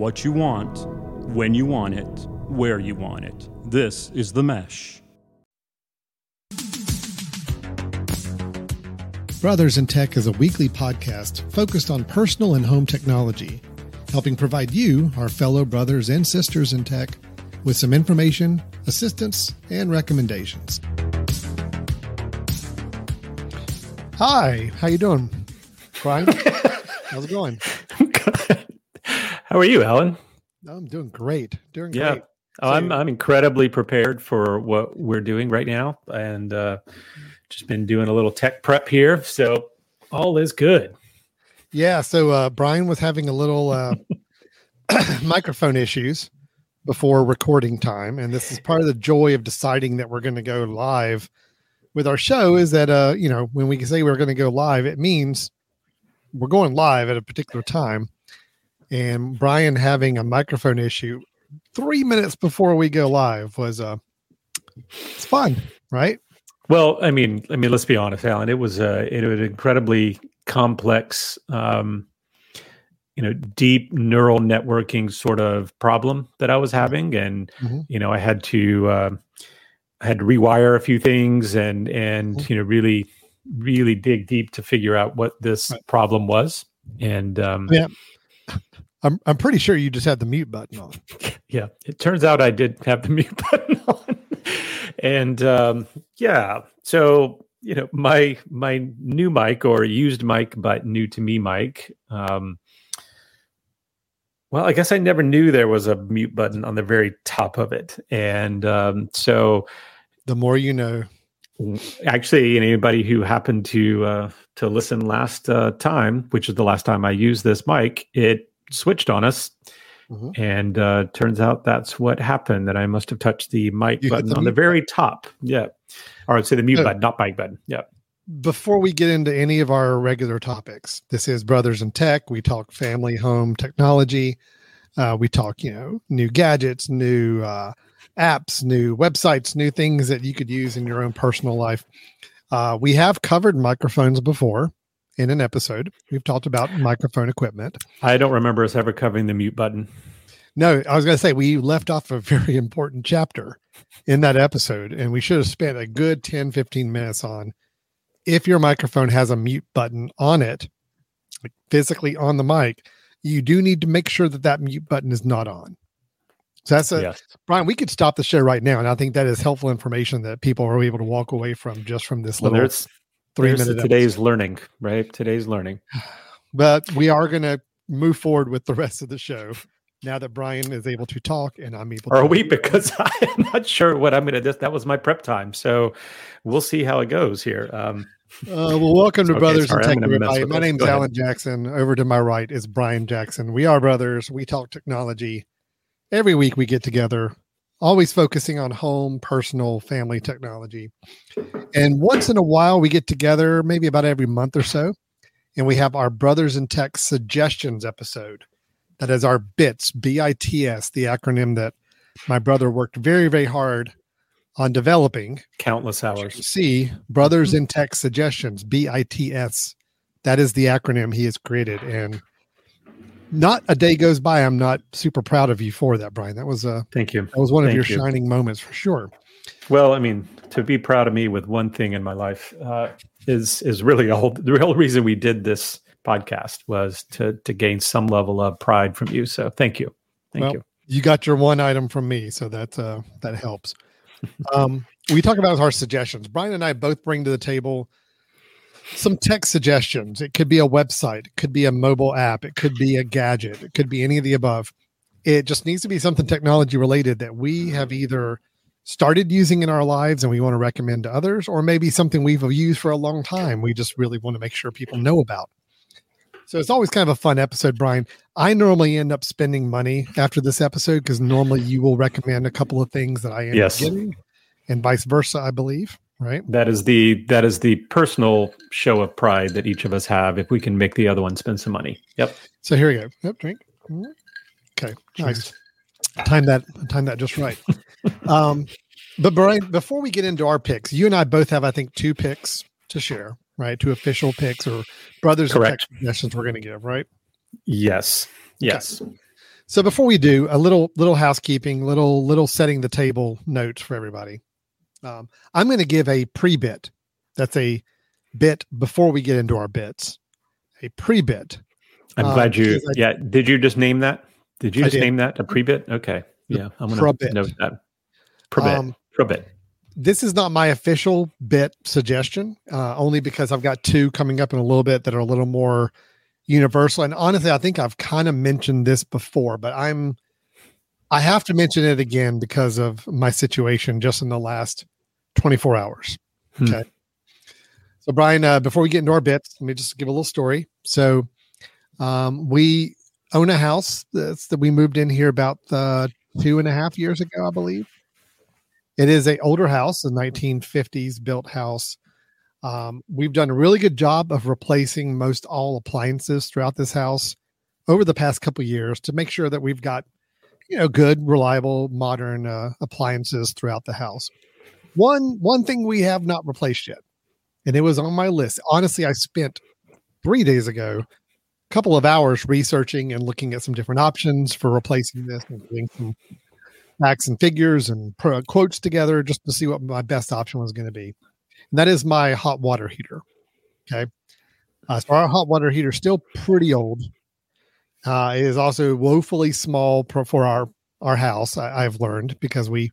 what you want, when you want it, where you want it. This is The Mesh. Brothers in Tech is a weekly podcast focused on personal and home technology, helping provide you, our fellow brothers and sisters in tech, with some information, assistance, and recommendations. Hi, how you doing, Brian? How's it going? How are you, Alan? I'm doing great. Doing yeah. great. Oh, I'm I'm incredibly prepared for what we're doing right now, and uh, just been doing a little tech prep here, so all is good. Yeah. So uh, Brian was having a little uh, microphone issues before recording time, and this is part of the joy of deciding that we're going to go live with our show. Is that uh, you know when we say we're going to go live, it means we're going live at a particular time. And Brian having a microphone issue three minutes before we go live was uh it's fun, right? Well, I mean, I mean, let's be honest, Alan. It was a it was an incredibly complex, um, you know, deep neural networking sort of problem that I was having, and Mhm. you know, I had to uh, I had to rewire a few things, and and Mhm. you know, really, really dig deep to figure out what this Right. problem was, and um, Yeah. I'm I'm pretty sure you just had the mute button on. yeah, it turns out I did have the mute button on, and um, yeah, so you know my my new mic or used mic, but new to me mic. Um, well, I guess I never knew there was a mute button on the very top of it, and um, so The more you know. actually anybody who happened to uh, to listen last uh, time, which is the last time I used this mic, it switched on us. Mhm. And uh, turns out that's what happened. That I must have touched the mic You button the on the very top. Yeah, or I'd say the mute Good. button, not mic button. Yeah. Before we get into any of our regular topics, this is Brothers in Tech. We talk family, home, technology. Uh, we talk, you know, new gadgets, new uh, apps, new websites, new things that you could use in your own personal life. Uh, we have covered microphones before in an episode. We've talked about microphone equipment. I don't remember us ever covering the mute button. No, I was going to say we left off a very important chapter in that episode, and we should have spent a good 10, 15 minutes on if your microphone has a mute button on it, like physically on the mic, you do need to make sure that that mute button is not on. So that's a yes. Brian. We could stop the show right now, and I think that is helpful information that people are able to walk away from just from this Well, little there's three there's minute. the today's learning, right? Today's learning. But we are going to move forward with the rest of the show now that Brian is able to talk and I'm able. To Are to we? Because I'm not sure what I'm going to. That was my prep time, so we'll see how it goes here. Um, Uh, well, welcome to Okay, Brothers sorry, in I'm Tech, everybody. My this. name's Go ahead. Alan Jackson. Over to my right is Brian Jackson. We are brothers. We talk technology. Every week we get together, always focusing on home, personal, family technology. And once in a while we get together, maybe about every month or so, and we have our Brothers in Tech suggestions episode. That is our BITS, B I T S, the acronym that my brother worked very, very hard on developing. countless hours. See, Brothers in Tech Suggestions, B I T S. That is the acronym he has created. And not a day goes by. I'm not super proud of you for that, Brian. That was a Thank you. that was one of your you. shining moments for sure. Well, I mean, to be proud of me with one thing in my life uh, is is really all the real reason we did this podcast was to to gain some level of pride from you. So thank you, thank Well, you. You got your one item from me, so that uh, that helps. Um, we talk about our suggestions. Brian and I both bring to the table some tech suggestions. It could be a website, it could be a mobile app, it could be a gadget, it could be any of the above. It just needs to be something technology related that we have either started using in our lives and we want to recommend to others, or maybe something we've used for a long time. We just really want to make sure people know about. So it's always kind of a fun episode, Brian. I normally end up spending money after this episode because normally you will recommend a couple of things that I end Yes. up getting, and vice versa, I believe. Right? That is the that is the personal show of pride that each of us have if we can make the other one spend some money. Yep. So here we go. Yep, drink. Okay, nice. Time that time that just right. um, but Brian, before we get into our picks, you and I both have, I think, two picks to share, right? Two official picks or brothers Correct. suggestions we're going to give, right? Yes. Yes. So before we do a little little housekeeping, little little setting the table notes for everybody. Um, I'm going to give a pre-bit. That's a bit before we get into our bits. A pre-bit. I'm Um, glad you. I- yeah. Did you just name that? Did you I just did. name that a pre-bit? Okay. Yeah. I'm going to note that. Probit. Um, Probit. this is not my official bit suggestion, uh, only because I've got two coming up in a little bit that are a little more universal. And honestly, I think I've kind of mentioned this before, but I'm I have to mention it again because of my situation just in the last 24 hours. Hmm. Okay. So Brian, uh, before we get into our bits, let me just give a little story. So um, we own a house that's, that we moved in here about uh, two and a half years ago, I believe. It is a older house, a 1950s built house. Um, we've done a really good job of replacing most all appliances throughout this house over the past couple years to make sure that we've got you know good, reliable, modern uh, appliances throughout the house. One one thing we have not replaced yet, and it was on my list. Honestly, I spent three days ago a couple of hours researching and looking at some different options for replacing this and doing some facts and figures and quotes together just to see what my best option was going to be. And that is my hot water heater. Okay. Uh, so our hot water heater is still pretty old. Uh, it is also woefully small for our, our house, I, I've learned, because we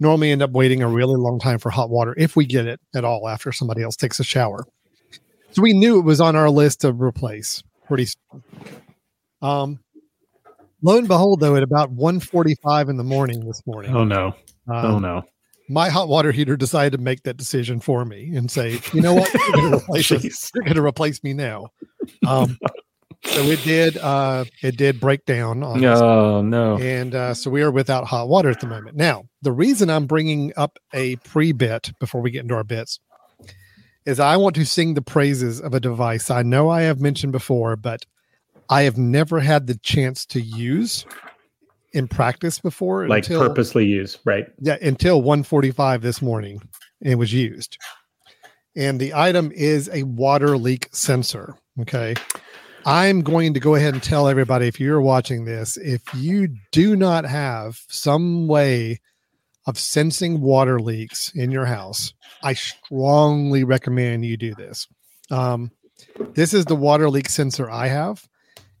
normally end up waiting a really long time for hot water if we get it at all after somebody else takes a shower. So we knew it was on our list to replace pretty soon. Um, lo and behold, though, at about 1.45 in the morning this morning, Oh no. oh um, no. my hot water heater decided to make that decision for me and say, you know what, you're going to replace, You're going to replace me now. Um, so it did. Uh, it did break down on. Oh no. and uh, so we are without hot water at the moment. Now, the reason I'm bringing up a pre-bit before we get into our bits is I want to sing the praises of a device I know I have mentioned before, but I have never had the chance to use in practice before. Like until, purposely used, right? yeah, until 145 this morning it was used. And the item is a water leak sensor. Okay. I'm going to go ahead and tell everybody if you're watching this, if you do not have some way of sensing water leaks in your house, I strongly recommend you do this. Um, this is the water leak sensor I have.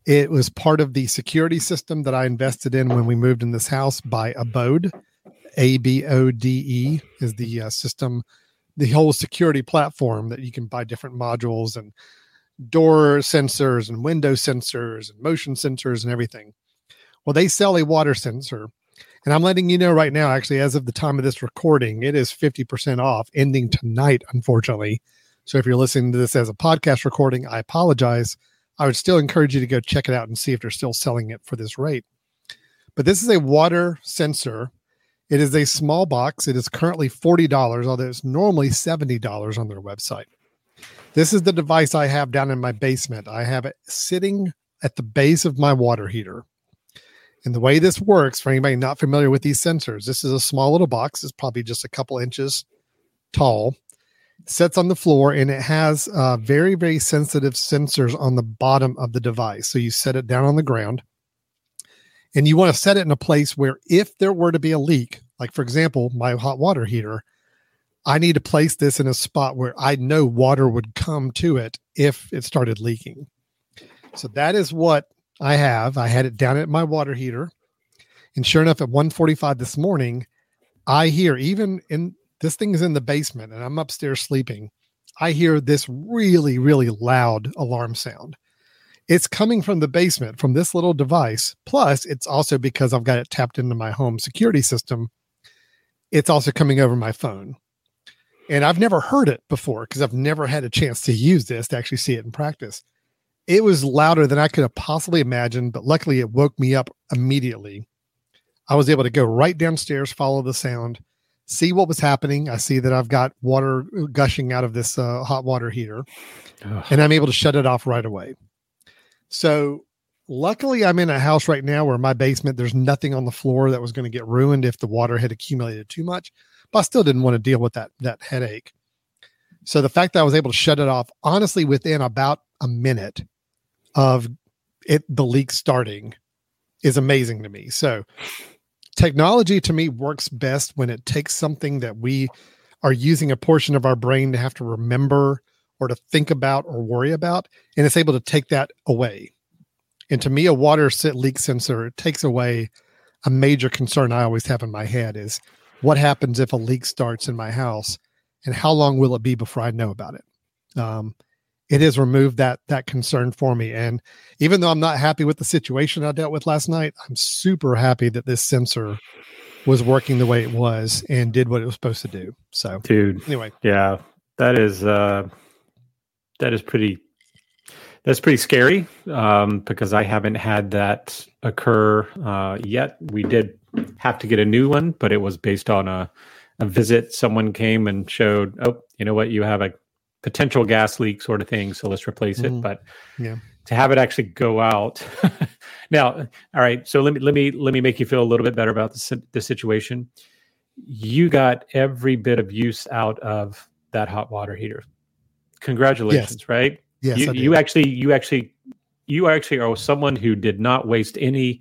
It was part of the security system that I invested in when we moved in this house by Abode. A B O D E is the uh, system, the whole security platform that you can buy different modules and door sensors and window sensors and motion sensors and everything. Well, they sell a water sensor. And I'm letting you know right now, actually, as of the time of this recording, it is 50% off, ending tonight, unfortunately. So if you're listening to this as a podcast recording, I apologize. I would still encourage you to go check it out and see if they're still selling it for this rate. But this is a water sensor. It is a small box. It is currently $40, although it's normally $70 on their website. This is the device I have down in my basement. I have it sitting at the base of my water heater. And the way this works, for anybody not familiar with these sensors, this is a small little box. It's probably just a couple inches tall. Sits on the floor and it has uh, very, very sensitive sensors on the bottom of the device. So you set it down on the ground and you want to set it in a place where if there were to be a leak, like for example, my hot water heater, I need to place this in a spot where I know water would come to it if it started leaking. So that is what I have. I had it down at my water heater. And sure enough, at 145 this morning, I hear even in this thing is in the basement and I'm upstairs sleeping. I hear this really, really loud alarm sound. It's coming from the basement from this little device. Plus, it's also because I've got it tapped into my home security system. It's also coming over my phone. And I've never heard it before because I've never had a chance to use this to actually see it in practice. It was louder than I could have possibly imagined, but luckily it woke me up immediately. I was able to go right downstairs, follow the sound, see what was happening. I see that I've got water gushing out of this uh, hot water heater, Ugh. and I'm able to shut it off right away. So, luckily, I'm in a house right now where my basement, there's nothing on the floor that was going to get ruined if the water had accumulated too much. But I still didn't want to deal with that that headache. So the fact that I was able to shut it off, honestly, within about a minute of it the leak starting, is amazing to me. So technology to me works best when it takes something that we are using a portion of our brain to have to remember or to think about or worry about, and it's able to take that away. And to me, a water leak sensor takes away a major concern I always have in my head is what happens if a leak starts in my house and how long will it be before I know about it? Um, it has removed that that concern for me. And even though I'm not happy with the situation I dealt with last night, I'm super happy that this sensor was working the way it was and did what it was supposed to do. So, dude, anyway, yeah, that is uh, that is pretty. That's pretty scary um, because I haven't had that occur uh, yet. We did have to get a new one, but it was based on a a visit. Someone came and showed, oh, you know what, you have a potential gas leak sort of thing. So let's replace it. Mm-hmm. But yeah, to have it actually go out. now, all right. So let me let me let me make you feel a little bit better about the the situation. You got every bit of use out of that hot water heater. Congratulations, yes. right? Yes, you, you actually you actually you actually are someone who did not waste any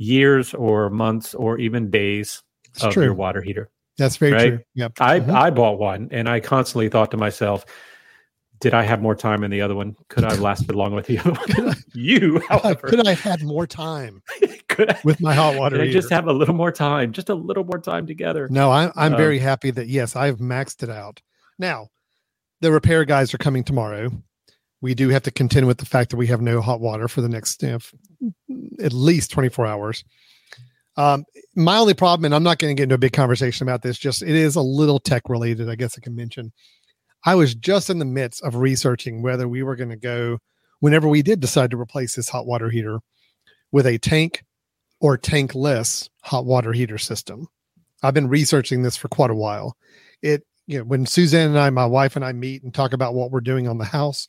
years or months or even days it's of true. your water heater. That's very right? true. Yep. I mm-hmm. I bought one and I constantly thought to myself, did I have more time in the other one? Could I have lasted longer with the other one? you, however, could I have had more time could I, with my hot water? Could I just have a little more time, just a little more time together. No, I'm I'm um, very happy that yes, I've maxed it out. Now, the repair guys are coming tomorrow. We do have to contend with the fact that we have no hot water for the next you know, at least 24 hours. Um, my only problem, and I'm not going to get into a big conversation about this, just it is a little tech related, I guess I can mention. I was just in the midst of researching whether we were going to go, whenever we did decide to replace this hot water heater, with a tank or tankless hot water heater system. I've been researching this for quite a while. It, you know, when Suzanne and I, my wife and I meet and talk about what we're doing on the house,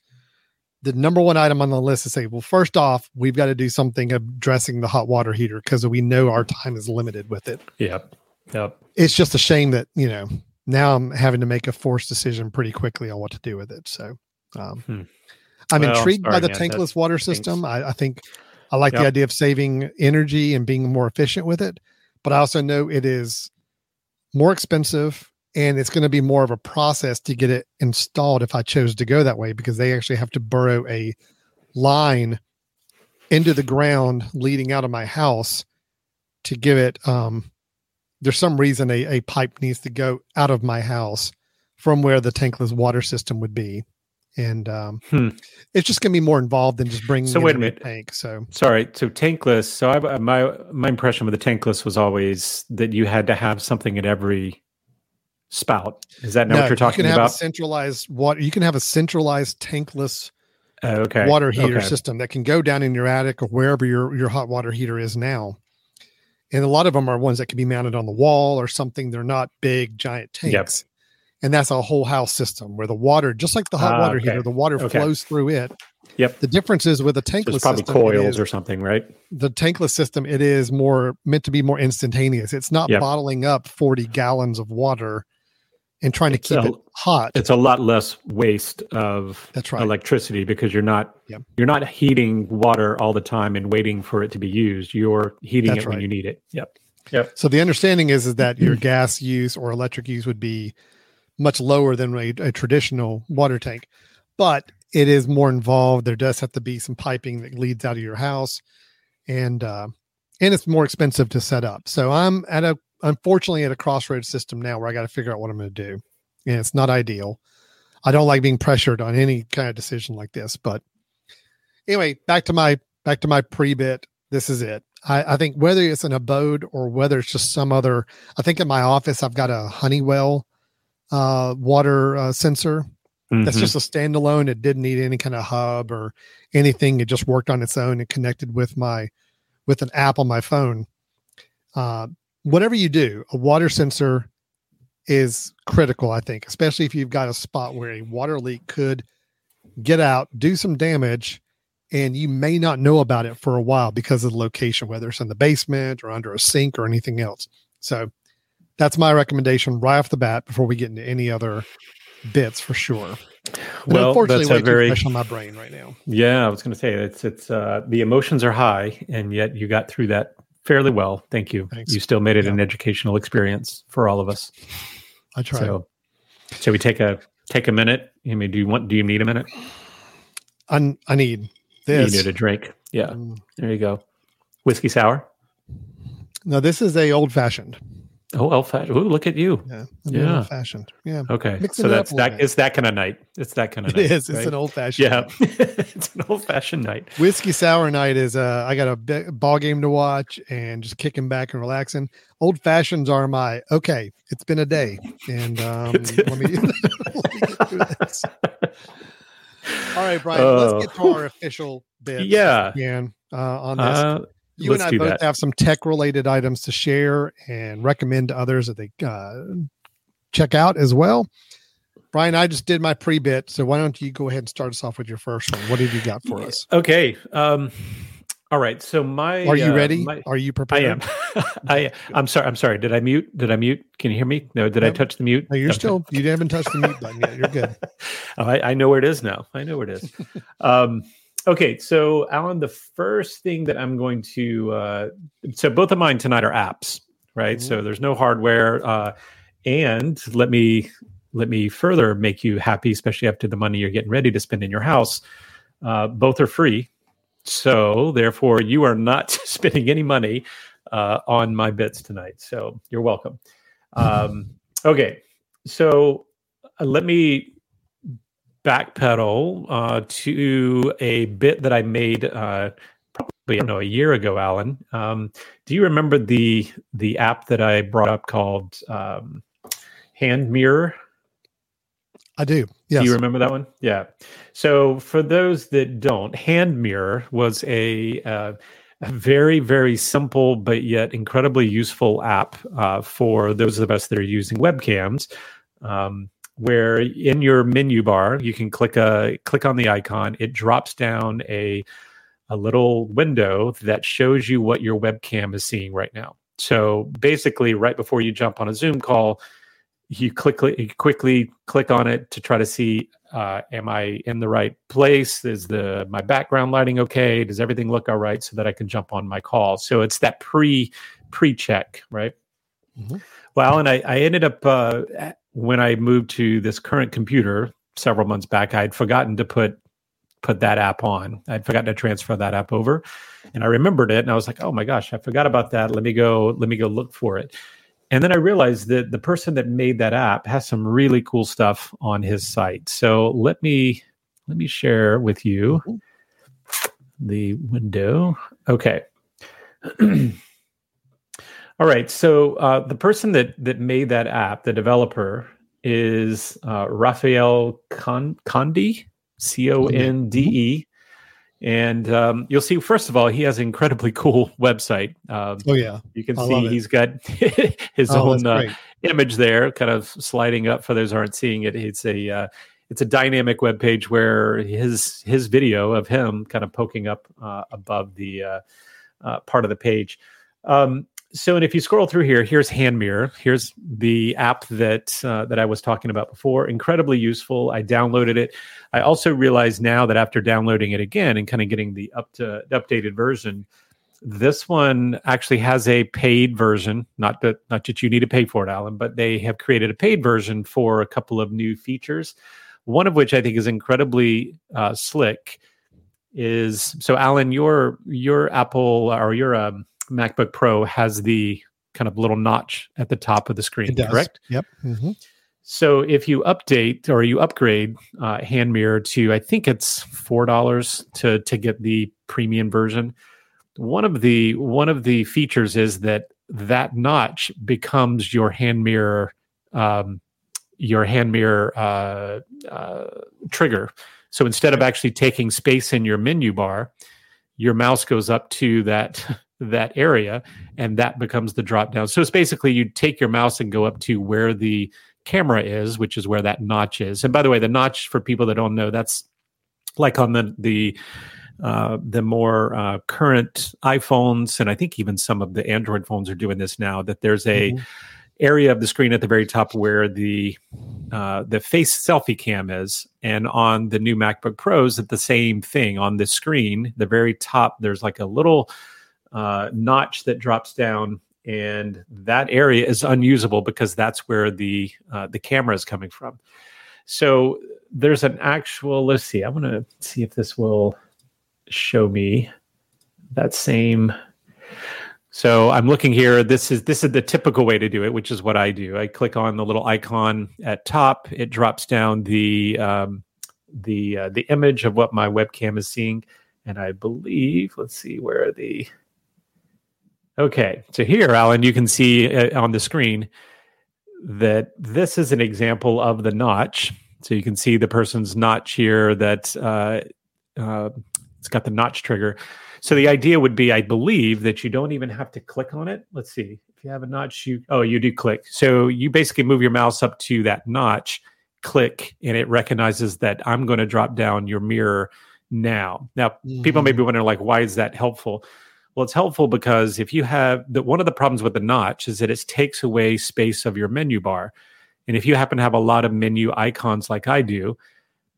the number one item on the list is say, well, first off, we've got to do something addressing the hot water heater because we know our time is limited with it. Yep. Yep. It's just a shame that, you know, now I'm having to make a forced decision pretty quickly on what to do with it. So um, hmm. I'm well, intrigued sorry, by the man, tankless water system. I, I, think I like yep. the idea of saving energy and being more efficient with it, but I also know it is more expensive and it's going to be more of a process to get it installed if I chose to go that way because they actually have to burrow a line into the ground leading out of my house to give it um there's some reason a, a pipe needs to go out of my house from where the tankless water system would be. And um, hmm. it's just going to be more involved than just bringing so wait a minute. tank so. Sorry so tankless so I, my my impression with the tankless was always that you had to have something at every spout. Is that not no, what you're talking you can about? Have a centralized water. You can have a centralized tankless uh, okay. water heater okay. system that can go down in your attic or wherever your your hot water heater is now. And a lot of them are ones that can be mounted on the wall or something. They're not big giant tanks. Yep. And that's a whole house system where the water, just like the hot uh, water okay. heater, the water flows through it. Yep. The difference is with a tankless There's probably system, coils is, or something, right? The tankless system, it is more meant to be more instantaneous. It's not yep. bottling up 40 gallons of water and trying to keep a, it hot. It's a lot less waste of that's right. electricity because you're not yep. you're not heating water all the time and waiting for it to be used. You're heating that's it right. when you need it. Yep. Yep. So the understanding is is that your gas use or electric use would be much lower than a, a traditional water tank, but it is more involved. There does have to be some piping that leads out of your house, and uh, and it's more expensive to set up. So I'm at a unfortunately at a crossroads system now where I got to figure out what I'm going to do. And it's not ideal. I don't like being pressured on any kind of decision like this. But anyway, back to my back to my pre-bit. This is it. I, I think whether it's an Abode or whether it's just some other, I think in my office I've got a Honeywell uh, water uh, sensor. Mm-hmm. That's just a standalone. It didn't need any kind of hub or anything. It just worked on its own and connected with my with an app on my phone. Uh, whatever you do, a water sensor is critical, I think, especially if you've got a spot where a water leak could get out, do some damage, and you may not know about it for a while because of the location, whether it's in the basement or under a sink or anything else. So that's my recommendation right off the bat before we get into any other bits for sure. And Well, unfortunately, that's a way very- fresh on my brain right now. Yeah, I was going to say it's it's uh, the emotions are high, and yet you got through that fairly well. Thank you. Thanks. You still made it Yeah. an educational experience for all of us. I try. So, shall we take a take a minute? I mean, do you want? Do you need a minute? I, I need this. You need a drink. Yeah, Mm. there you go. Whiskey sour. No, this is a old fashioned. Oh, old fashioned. Ooh, look at you. Yeah, Yeah. old fashioned. Yeah, Okay, Mix so that's that. It's that kind of night. It's that kind of it night. is. It's right? an old fashioned. Yeah, it's an old fashioned night. Whiskey sour night is uh I got a ball game to watch and just kicking back and relaxing. Old fashions are my okay. It's been a day, and um, let me, let me get through this. All right, Brian. Oh. Let's get to our official bit. Yeah. again uh, on this. Uh, you and let's I both that. have some tech related items to share and recommend to others that they uh, check out as well. Brian, I just did my pre bit, so why don't you go ahead and start us off with your first one? What have you got for us? Okay. Um, all right. So my Are you uh, ready? my- Are you prepared? I am. I. I'm sorry. I'm sorry. Did I mute? Did I mute? Can you hear me? No. Did I touch the mute? No, you're Okay. still you haven't touched the mute button yet. You're good. Oh, I, I know where it is now. I know where it is. um, okay, so Alan, the first thing that I'm going to uh, so both of mine tonight are apps, right? Mhm. So there's no hardware, uh, and let me let me further make you happy, especially after the money you're getting ready to spend in your house. Uh, both are free, so therefore you are not spending any money uh, on my bits tonight. So you're welcome. Um, okay, so uh, let me backpedal uh, to a bit that I made uh, probably I don't know a year ago, Alan. Um, do you remember the the app that I brought up called um, Hand Mirror? I do. Yes. Do you remember that one? Yeah. So for those that don't, Hand Mirror was a, uh, a very, very simple but yet incredibly useful app uh, for those of us that are using webcams. Um, where in your menu bar you can click a click on the icon, it drops down a a little window that shows you what your webcam is seeing right now. So basically, right before you jump on a Zoom call, you quickly you quickly click on it to try to see uh, am I in the right place? Is the my background lighting okay? Does everything look all right so that I can jump on my call? So it's that pre pre check, right? Mhm. Well, and I, I ended up uh, when I moved to this current computer several months back, I'd forgotten to put put that app on. I'd forgotten to transfer that app over, and I remembered it, and I was like, "Oh my gosh, I forgot about that. Let me go. Let me go look for it." And then I realized that the person that made that app has some really cool stuff on his site. So let me let me share with you the window. Okay. All right. So uh, the person that that made that app, the developer, is uh, Rafael Con- Conde, C O N D E. And um, you'll see, first of all, he has an incredibly cool website. Um, Oh yeah. you can I see he's got his Oh, own uh, image there, kind of sliding up. For those who aren't seeing it, it's a uh, it's a dynamic web page where his his video of him kind of poking up uh, above the uh, uh, part of the page. Um, so, and if you scroll through here, here's Hand Mirror. Here's the app that uh, that I was talking about before. Incredibly useful. I downloaded it. I also realize now that after downloading it again and kind of getting the up to updated version, this one actually has a paid version. Not that not that you need to pay for it, Alan, but they have created a paid version for a couple of new features. One of which I think is incredibly uh, slick. Is so, Alan, your your Apple or your um, MacBook Pro has the kind of little notch at the top of the screen, correct? Yep. Mhm. So if you update or you upgrade uh, Hand Mirror to, I think it's four dollars to to get the premium version. One of the one of the features is that that notch becomes your hand mirror, um, your hand mirror uh, uh, trigger. So instead of actually taking space in your menu bar, your mouse goes up to that that area, and that becomes the drop down. So it's basically you take your mouse and go up to where the camera is, which is where that notch is. And by the way, the notch for people that don't know, that's like on the the uh, the more uh, current iPhones, and I think even some of the Android phones are doing this now. That there's a Mhm. area of the screen at the very top where the uh, the face selfie cam is, and on the new MacBook Pros, at the same thing on the screen, the very top, there's like a little uh, notch that drops down, and that area is unusable because that's where the uh, the camera is coming from. So there's an actual. Let's see. I want to see if this will show me that same so I'm looking here. This is this is the typical way to do it, which is what I do. I click on the little icon at top. It drops down the um, the uh, the image of what my webcam is seeing, and I believe. Let's see where the. Okay, so here, Alan, you can see uh, on the screen that this is an example of the notch. So you can see the person's notch here. That uh, uh it's got the notch trigger. So the idea would be, I believe, that you don't even have to click on it. Let's see. If you have a notch, you oh, you do click. So you basically move your mouse up to that notch, click, and it recognizes that I'm going to drop down your mirror now. Now, mm-hmm. people may be mm-hmm. wondering, like, why is that helpful? Well, it's helpful because if you have that, one of the problems with the notch is that it takes away space of your menu bar. And if you happen to have a lot of menu icons like I do,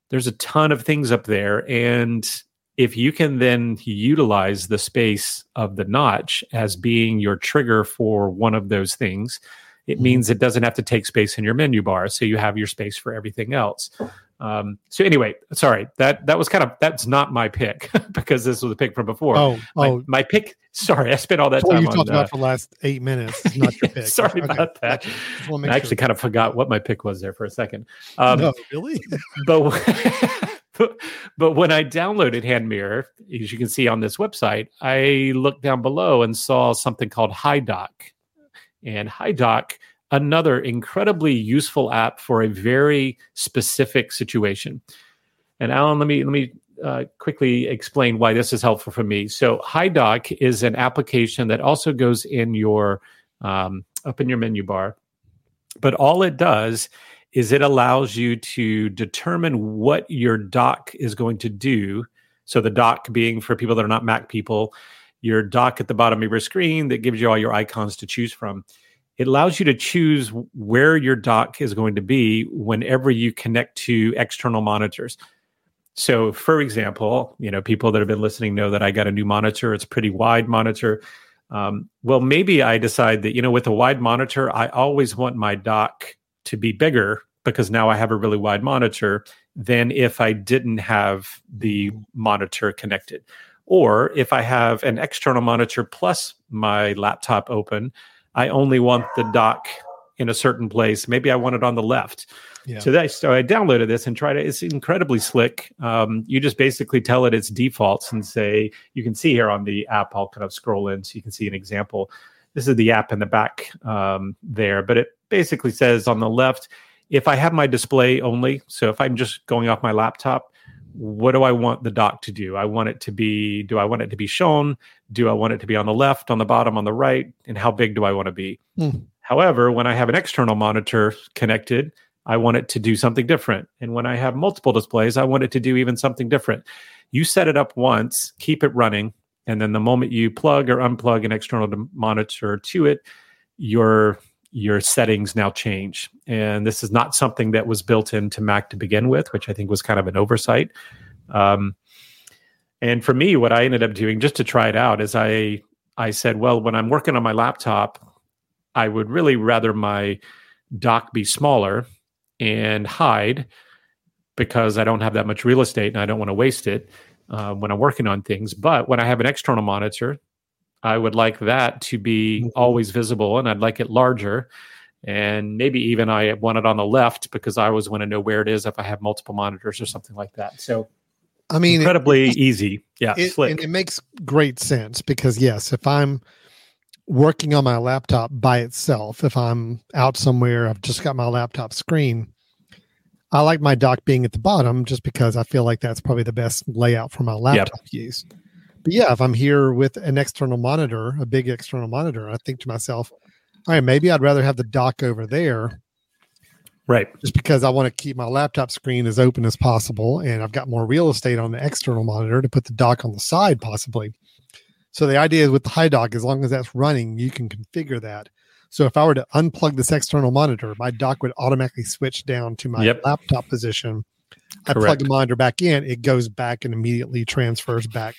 there's a ton of things up there. And if you can then utilize the space of the notch as being your trigger for one of those things, it mm-hmm. means it doesn't have to take space in your menu bar. So you have your space for everything else. Um, so anyway, sorry that that was kind of that's not my pick because this was a pick from before. Oh, my, oh, my pick. Sorry, I spent all that time. You on, talked uh, about for the last eight minutes. It's not your pick. sorry okay. about that. I actually kind of forgot what my pick was there for a second. Um, no, really? but but when I downloaded Hand Mirror, as you can see on this website, I looked down below and saw something called HiDock. And HiDock, another incredibly useful app for a very specific situation. And Alan, let me let me uh, quickly explain why this is helpful for me. So HiDock is an application that also goes in your um, up in your menu bar, but all it does is it allows you to determine what your dock is going to do. So the dock being for people that are not Mac people, your dock at the bottom of your screen that gives you all your icons to choose from. It allows you to choose where your dock is going to be whenever you connect to external monitors. So, for example, you know, people that have been listening know that I got a new monitor. It's pretty wide monitor. Um, well, maybe I decide that, you know, with a wide monitor, I always want my dock to be bigger because now I have a really wide monitor than if I didn't have the monitor connected. Or if I have an external monitor plus my laptop open, I only want the dock in a certain place. Maybe I want it on the left. Yeah. So that so I downloaded this and tried it. It's incredibly slick. Um, you just basically tell it its defaults and say you can see here on the app. I'll kind of scroll in so you can see an example. This is the app in the back um, there, but it basically says on the left, if I have my display only, so if I'm just going off my laptop, what do I want the dock to do? I want it to be, do I want it to be shown? Do I want it to be on the left, on the bottom, on the right? And how big do I want to be? Mm. However, when I have an external monitor connected, I want it to do something different. And when I have multiple displays, I want it to do even something different. You set it up once, keep it running, and then the moment you plug or unplug an external monitor to it, your your settings now change. And this is not something that was built into Mac to begin with, which I think was kind of an oversight. Um, and for me, what I ended up doing just to try it out is I I said, well, when I'm working on my laptop, I would really rather my dock be smaller and hide because I don't have that much real estate and I don't want to waste it uh, when I'm working on things. But when I have an external monitor, I would like that to be mm-hmm. always visible and I'd like it larger. And maybe even I want it on the left because I always want to know where it is if I have multiple monitors or something like that. So, I mean, incredibly it, easy. Yeah. It, and it makes great sense because, yes, if I'm working on my laptop by itself, if I'm out somewhere, I've just got my laptop screen. I like my dock being at the bottom just because I feel like that's probably the best layout for my laptop yep. use. But yeah, if I'm here with an external monitor, a big external monitor, I think to myself, all right, maybe I'd rather have the dock over there. Right. Just because I want to keep my laptop screen as open as possible. And I've got more real estate on the external monitor to put the dock on the side, possibly. So the idea is with the high HiDock, as long as that's running, you can configure that. So if I were to unplug this external monitor, my dock would automatically switch down to my Yep. laptop position. I plug the monitor back in, it goes back and immediately transfers back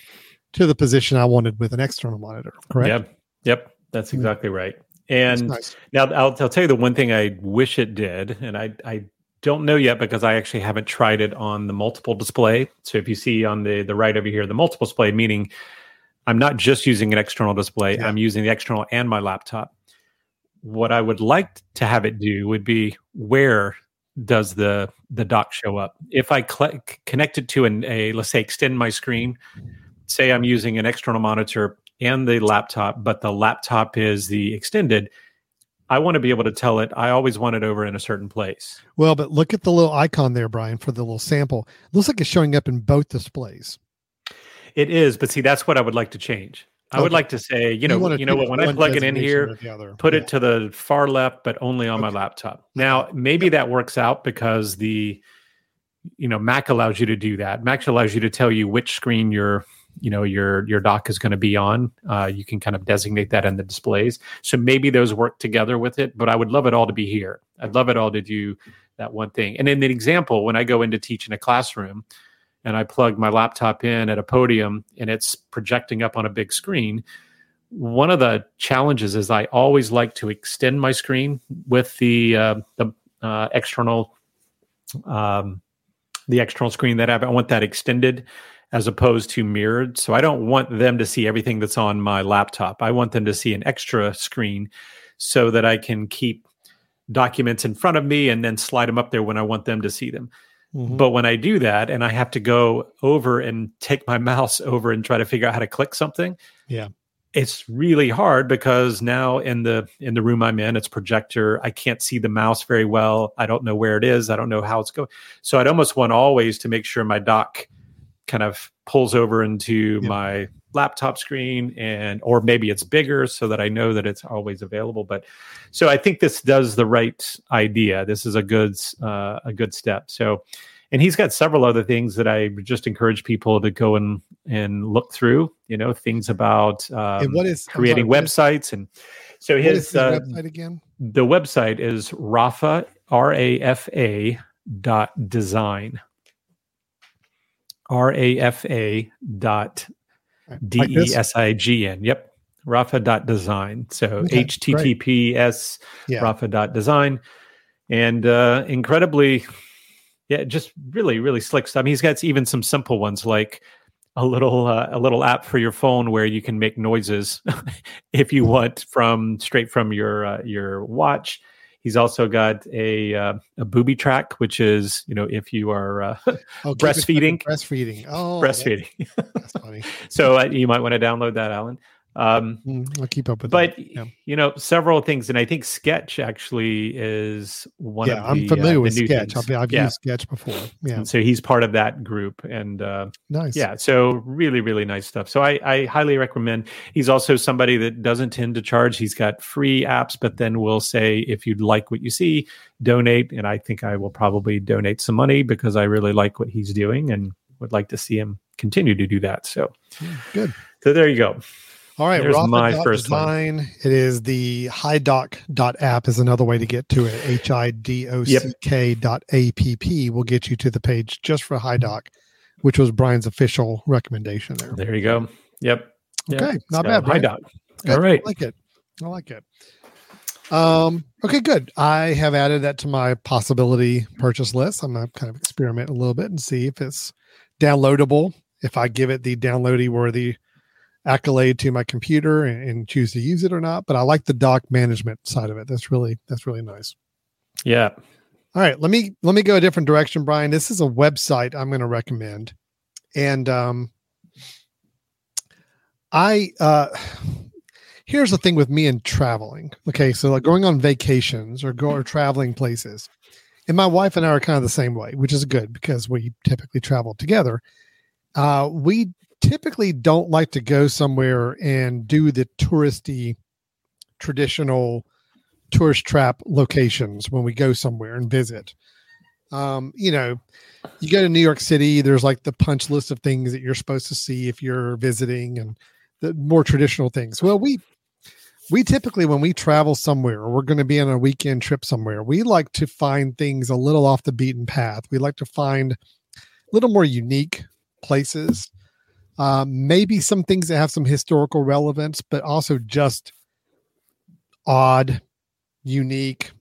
to the position I wanted with an external monitor. Correct. Yep. Yep. That's Hmm. exactly right. And nice. now I'll, I'll tell you the one thing I wish it did, and I, I don't know yet because I actually haven't tried it on the multiple display. So if you see on the, the right over here, the multiple display, meaning I'm not just using an external display, Yeah. I'm using the external and my laptop. What I would like to have it do would be where does the the dock show up? If I cl- connect it to an, a let's say extend my screen, say I'm using an external monitor and the laptop, but the laptop is the extended. I want to be able to tell it. I always want it over in a certain place. Well, but look at the little icon there, Brian, for the little sample. looks like it's showing up in both displays. It is, but see, that's what I would like to change. I would like to say, you know, wanna you know what? When I plug it in here, or the other. put Yeah. it to the far left, but only on my laptop. Now, maybe that works out because the, you know, Mac allows you to do that. Mac allows you to tell you which screen your, you know, your your dock is going to be on. Uh, you can kind of designate that in the displays. So maybe those work together with it. But I would love it all to be here. I'd love it all to do that one thing. And in the example, when I go in to teach in a classroom, and I plug my laptop in at a podium and it's projecting up on a big screen, one of the challenges is I always like to extend my screen with the uh, the uh, external um, the external screen that I have. I want that extended as opposed to mirrored. So I don't want them to see everything that's on my laptop. I want them to see an extra screen so that I can keep documents in front of me and then slide them up there when I want them to see them. Mhm. But when I do that and I have to go over and take my mouse over and try to figure out how to click something, Yeah. it's really hard because now in the in the room I'm in, it's projector. I can't see the mouse very well. I don't know where it is. I don't know how it's going. So I'd almost want always to make sure my dock kind of pulls over into Yeah. my laptop screen and or maybe it's bigger so that I know that it's always available. But so I think this does the right idea. This is a good uh, a good step. So and he's got several other things that I just encourage people to go and and look through. You know, things about um, what is creating sorry, websites and so his the uh, website again? the website is rafa r a f a dot design r a f a dot d e s i g n. Yep. Rafa dot design. So Okay, https Yeah. rafa dot design. And uh incredibly yeah just really really slick stuff. I mean, he's got even some simple ones like a little uh, a little app for your phone where you can make noises if you want from straight from your uh, your watch. He's also got a uh, a booby track, which is you know if you are uh, Oh, keep it like breastfeeding. Breastfeeding. Oh, breastfeeding. That's funny. so uh, you might want to download that, Alan. Um, Mm, I'll keep up with but that. Yeah. you know several things, and I think Sketch actually is one yeah, of I'm familiar uh, with Sketch. I've, I've yeah. used Sketch before. Yeah, And so he's part of that group, and uh, nice. yeah so really really nice stuff so I, I highly recommend he's also somebody that doesn't tend to charge he's got free apps but then will say if you'd like what you see donate and i think i will probably donate some money because i really like what he's doing and would like to see him continue to do that so Good. so there you go All right, There's my first one. It is the HiDock dot app is another way to get to it. H I D O C K dot A P P will get you to the page just for HiDock, which was Brian's official recommendation there. there you go yep Yep. Okay, not So, bad. Brian. doc Good. all right I like it. I like it. Um, okay, good. I have added that to my possibility purchase list. I'm gonna kind of experiment a little bit and see if it's downloadable. If I give it the downloady worthy accolade to my computer and, and choose to use it or not. But I like the dock management side of it. That's really that's really nice. yeah All right, let me let me go a different direction, Brian. This is a website I'm going to recommend, and um, I uh, here's the thing with me and traveling. Okay, so like going on vacations or go or traveling places, and my wife and I are kind of the same way, which is good because we typically travel together. Uh, we typically don't like to go somewhere and do the touristy, traditional tourist trap locations when we go somewhere and visit. Um, you know, you go to New York City, there's like the punch list of things that you're supposed to see if you're visiting and the more traditional things. Well, we we typically when we travel somewhere or we're going to be on a weekend trip somewhere we like to find things a little off the beaten path we like to find a little more unique places um, maybe some things that have some historical relevance but also just odd unique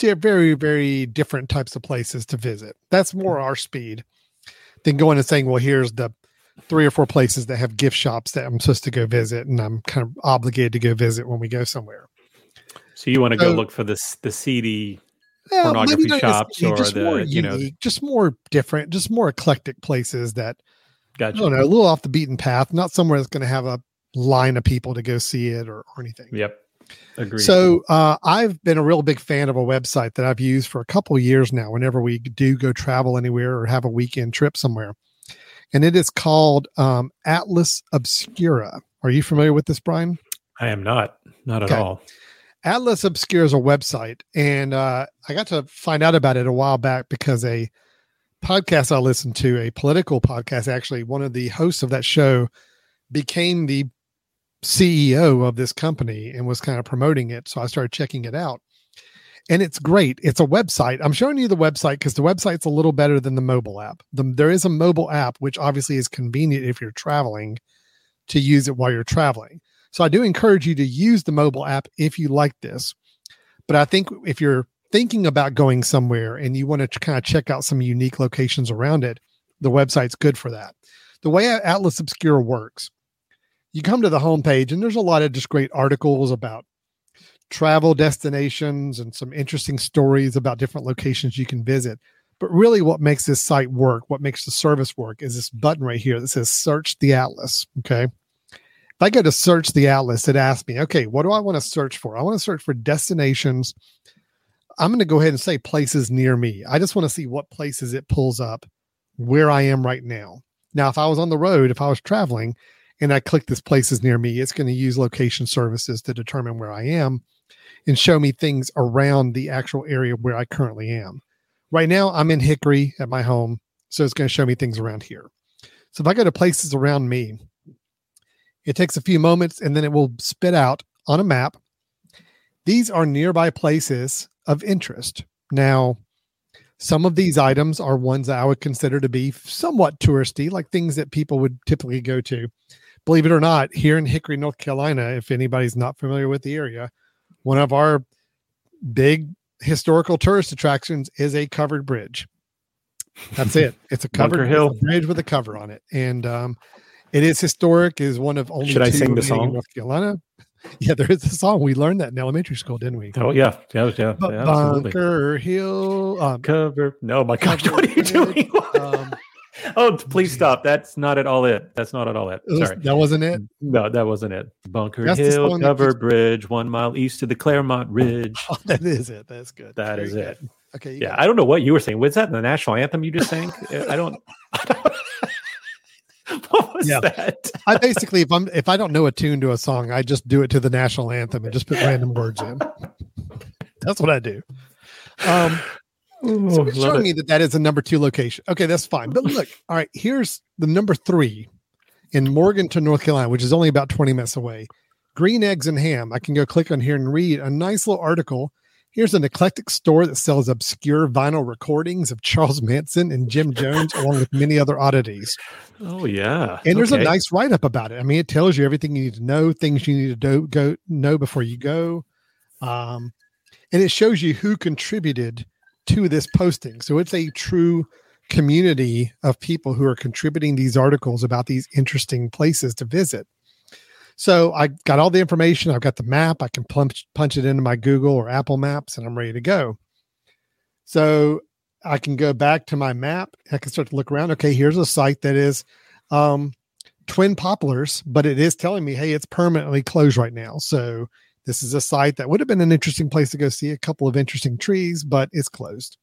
very very different types of places to visit. That's more our speed than going and saying well here's the three or four places that have gift shops that i'm supposed to go visit and i'm kind of obligated to go visit when we go somewhere. So you want to go look for this the seedy Pornography shops or just the, more you know- unique, just more different just more eclectic places that gotcha. don't know a little off the beaten path not somewhere that's going to have a line of people to go see it or, or anything Yep. Agreed. So uh, I've been a real big fan of a website that I've used for a couple of years now. Whenever we do go travel anywhere or have a weekend trip somewhere, and it is called um, Atlas Obscura. Are you familiar with this, Brian? I am not. Not at all. Atlas Obscura is a website, and uh, I got to find out about it a while back because a podcast I listened to, a political podcast, actually, one of the hosts of that show became the CEO of this company and was kind of promoting it. So I started checking it out. And it's great. It's a website. I'm showing you the website because the website's a little better than the mobile app. The, there is a mobile app, which obviously is convenient if you're traveling to use it while you're traveling. So I do encourage you to use the mobile app if you like this. But I think if you're thinking about going somewhere and you want to kind of check out some unique locations around it, the website's good for that. The way Atlas Obscura works, you come to the homepage and there's a lot of just great articles about travel destinations and some interesting stories about different locations you can visit. But really, what makes this site work, what makes the service work, is this button right here that says search the Atlas. Okay. If I go to search the Atlas, it asks me, okay, what do I want to search for? I want to search for destinations. I'm going to go ahead and say places near me. I just want to see what places it pulls up where I am right now. Now, if I was on the road, if I was traveling and I click this places near me, it's going to use location services to determine where I am and show me things around the actual area where I currently am. Right now, I'm in Hickory at my home, so it's going to show me things around here. So if I go to places around me, it takes a few moments and then it will spit out on a map. These are nearby places of interest. Now, some of these items are ones that I would consider to be somewhat touristy, like things that people would typically go to. Believe it or not, here in Hickory, North Carolina, if anybody's not familiar with the area, one of our big historical tourist attractions is a covered bridge. That's it. It's a covered it's Hill. a bridge with a cover on it, and um, it is historic. Is one of only. Should I sing the song? North Carolina? Yeah, there is a song. We learned that in elementary school, didn't we? Oh yeah, yeah, yeah, Bu- yeah. Bunker Hill. Um, Cover. No, my gosh, what are you doing? um, oh, please stop. That's not at all it. That's not at all it. Sorry. that wasn't it. No, that wasn't it. Bunker That's Hill keeps- Bridge, one mile east of the Claremont Ridge. Oh, that is it. That's good. That Very is good. it. Okay. Yeah, I don't know what you were saying. Was that the national anthem you just sang? I don't. what was Yeah. that? I basically, if I'm if I don't know a tune to a song, I just do it to the national anthem and just put random words in. That's what I do. Um, Ooh, so it's showing it. me that that is a number two location. Okay, that's fine. But look, all right, here's the number three in Morganton, North Carolina, which is only about 20 minutes away. Green eggs and ham. I can go click on here and read a nice little article. Here's an eclectic store that sells obscure vinyl recordings of Charles Manson and Jim Jones, along with many other oddities. Oh yeah, And there's a nice write up about it. I mean, it tells you everything you need to know, things you need to do, go know before you go, um, and it shows you who contributed to this posting. So it's a true community of people who are contributing these articles about these interesting places to visit. So I got all the information. I've got the map. I can punch punch it into my Google or Apple Maps, and I'm ready to go. So I can go back to my map. I can start to look around. Okay, here's a site that is um, Twin Poplars, but it is telling me, hey, it's permanently closed right now. So this is a site that would have been an interesting place to go see a couple of interesting trees, but it's closed.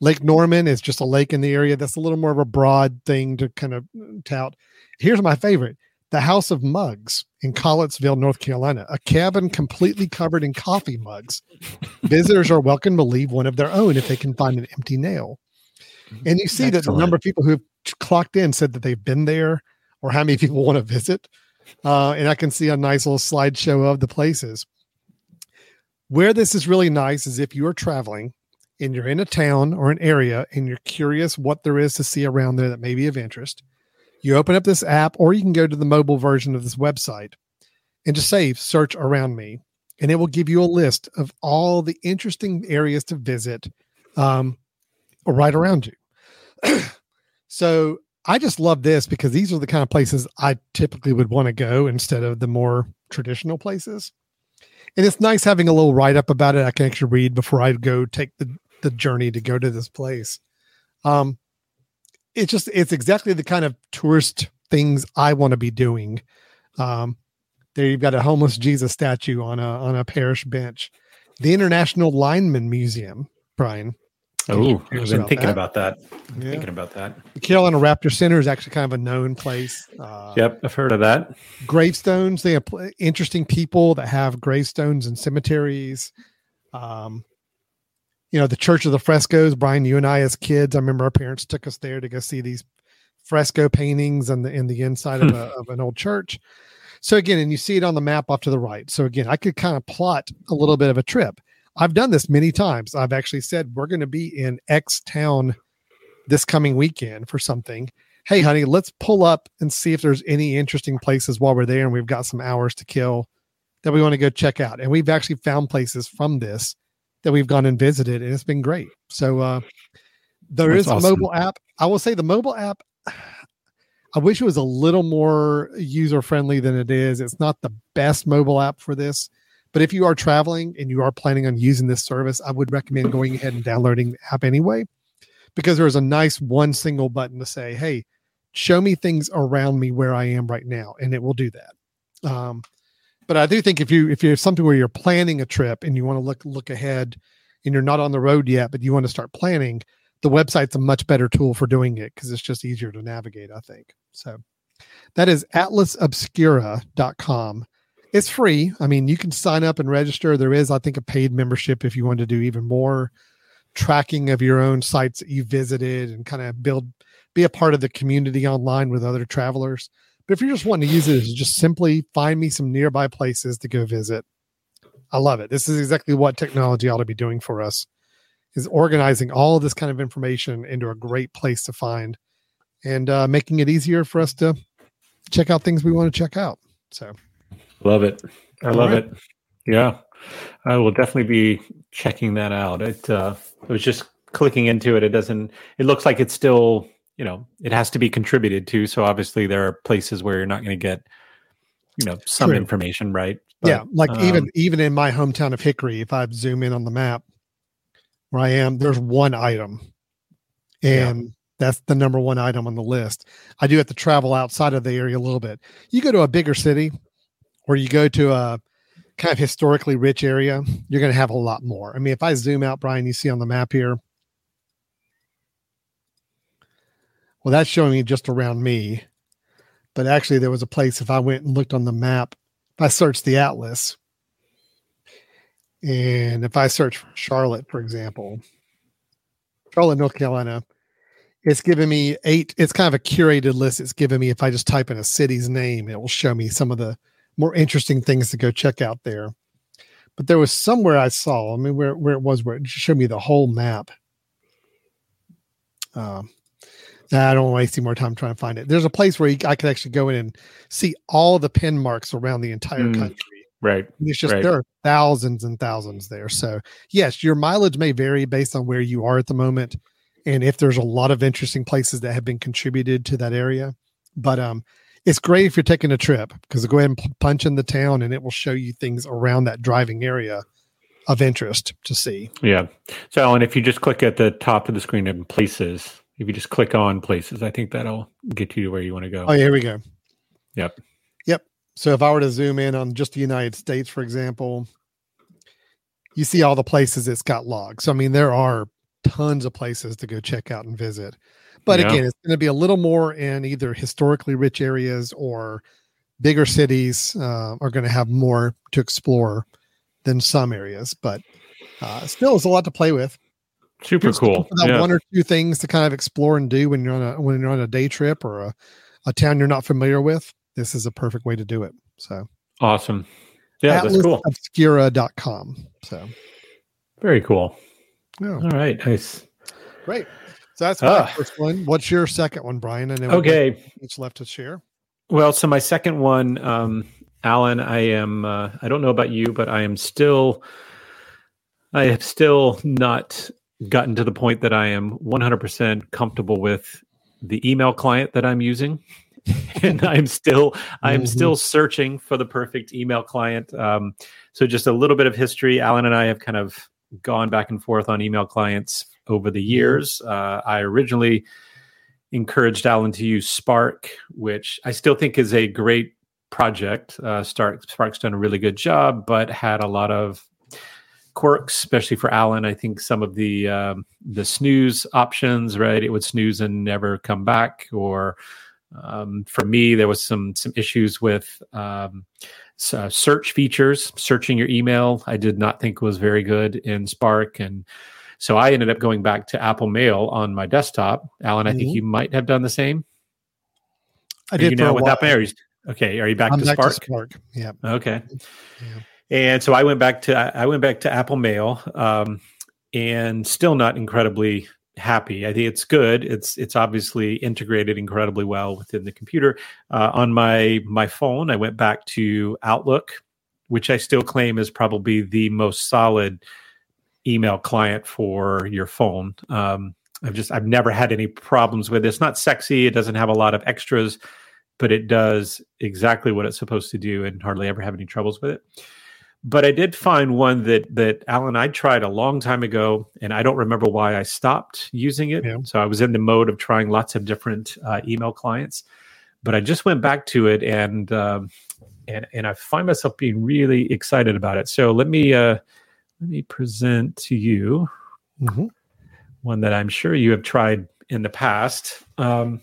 Lake Norman is just a lake in the area. That's a little more of a broad thing to kind of tout. Here's my favorite the House of Mugs in Collettsville, North Carolina, a cabin completely covered in coffee mugs. Visitors are welcome to leave one of their own if they can find an empty nail. And you see that the number of people who've clocked in said that they've been there or how many people want to visit. uh, and I can see a nice little slideshow of the places. Where this is really nice is if you are traveling and you're in a town or an area and you're curious what there is to see around there that may be of interest, you open up this app or you can go to the mobile version of this website and just say search around me and it will give you a list of all the interesting areas to visit um, right around you. so I just love this because these are the kind of places I typically would want to go instead of the more traditional places. And it's nice having a little write up about it. I can actually read before I go take the, the journey to go to this place. Um, it's just, it's exactly the kind of tourist things I want to be doing. Um, there you've got a homeless Jesus statue on a on a parish bench. The International Lineman Museum, Brian. Oh, I've been thinking that. about that. Yeah. Thinking about that. The Carolina Raptor Center is actually kind of a known place. Uh, yep, I've heard of that. Gravestones. They have interesting people that have gravestones and cemeteries. Um, you know, the Church of the Frescoes. Brian, you and I, as kids, I remember our parents took us there to go see these fresco paintings on the in the inside of, hmm. a, of an old church. So again, and you see it on the map off to the right. So again, I could kind of plot a little bit of a trip. I've done this many times. I've actually said we're going to be in X town this coming weekend for something. Hey, honey, let's pull up and see if there's any interesting places while we're there and we've got some hours to kill that we want to go check out. And we've actually found places from this that we've gone and visited and it's been great. So uh there That's is a mobile app. I will say the mobile app I wish it was a little more user friendly than it is. It's not the best mobile app for this, but if you are traveling and you are planning on using this service, I would recommend going ahead and downloading the app anyway, because there's a nice one single button to say, "Hey, show me things around me where I am right now," and it will do that. Um, but I do think if you if you're something where you're planning a trip and you want to look look ahead, and you're not on the road yet, but you want to start planning, the website's a much better tool for doing it because it's just easier to navigate. I think. So that is atlasobscura.com. It's free. I mean, you can sign up and register. There is, I think, a paid membership if you want to do even more tracking of your own sites that you visited and kind of build, be a part of the community online with other travelers. But if you're just wanting to use it as just simply find me some nearby places to go visit, I love it. This is exactly what technology ought to be doing for us is organizing all of this kind of information into a great place to find and uh, making it easier for us to check out things we want to check out. So, love it. I love right. it. Yeah, I will definitely be checking that out. It uh, it was just clicking into it. It doesn't. It looks like it's still. You know, it has to be contributed to. So obviously, there are places where you're not going to get. You know, some True. information, right? But, yeah, like um, even even in my hometown of Hickory, if I zoom in on the map where I am, there's one item, and yeah that's the number one item on the list. I do have to travel outside of the area a little bit. You go to a bigger city or you go to a kind of historically rich area, you're going to have a lot more. I mean, if I zoom out, Brian, you see on the map here. Well, that's showing me just around me. But actually, there was a place if I went and looked on the map, if I searched the atlas, and if I search for Charlotte, for example, Charlotte, North Carolina, it's giving me eight it's kind of a curated list it's giving me. If i just type in a city's name it will show me some of the more interesting things to go check out there. But there was somewhere i saw i mean where, where it was where it showed me the whole map. Um I don't want to waste any more time trying to find it. There's a place where you, I could actually go in and see all the pin marks around the entire mm, country. Right. And it's just right. there are thousands and thousands there. So yes, your mileage may vary based on where you are at the moment and if there's a lot of interesting places that have been contributed to that area. But um, it's great if you're taking a trip because go ahead and punch in the town and it will show you things around that driving area of interest to see. Yeah. So, Alan, if you just click at the top of the screen in places, if you just click on places, I think that'll get you to where you want to go. Oh, here we go. Yep. Yep. So if I were to zoom in on just the United States, for example, you see all the places it's got logs. So, I mean, there are tons of places to go check out and visit. But yeah. again, it's going to be a little more in either historically rich areas or bigger cities uh, are going to have more to explore than some areas. But uh, still, it's a lot to play with. Super Here's cool. Yeah. One or two things to kind of explore and do when you're on a when you're on a day trip or a, a town you're not familiar with. this is a perfect way to do it. So awesome. Yeah, that's cool. Obscura.com. So very cool. Yeah. All right. Nice. Great. So that's my uh, first one. What's your second one, Brian? And okay, each left to share. Well, so my second one, um, Alan, I am. Uh, I don't know about you, but I am still. I am still not gotten to the point that I am 100% comfortable with the email client that I'm using. and I'm still I'm mm-hmm. still searching for the perfect email client. Um, so just a little bit of history. Alan and I have kind of gone back and forth on email clients over the mm-hmm. years. Uh, I originally encouraged Alan to use Spark, which I still think is a great project. Uh, Spark, Spark's done a really good job, but had a lot of quirks, especially for Alan. I think some of the um, the snooze options, right? It would snooze and never come back. Or um, for me, there was some some issues with um, uh, search features, searching your email. I did not think was very good in Spark, and so I ended up going back to Apple Mail on my desktop. Alan, mm-hmm. I think mm-hmm. you might have done the same. I did. you now with Apple Mail? Okay, are you back I'm to back Spark? To Spark. Yeah. Okay. Yeah. And so I went back to I went back to Apple Mail, um, and still not incredibly happy. I think it's good. It's it's obviously integrated incredibly well within the computer. Uh, on my my phone, I went back to Outlook, which I still claim is probably the most solid email client for your phone. Um, I've just I've never had any problems with it. It's not sexy. It doesn't have a lot of extras, but it does exactly what it's supposed to do, and hardly ever have any troubles with it but I did find one that that Alan I tried a long time ago, and I don't remember why I stopped using it. Yeah. So I was in the mode of trying lots of different uh, email clients, but I just went back to it, and um, and and I find myself being really excited about it. So let me uh, let me present to you mm-hmm. one that I'm sure you have tried in the past. Um,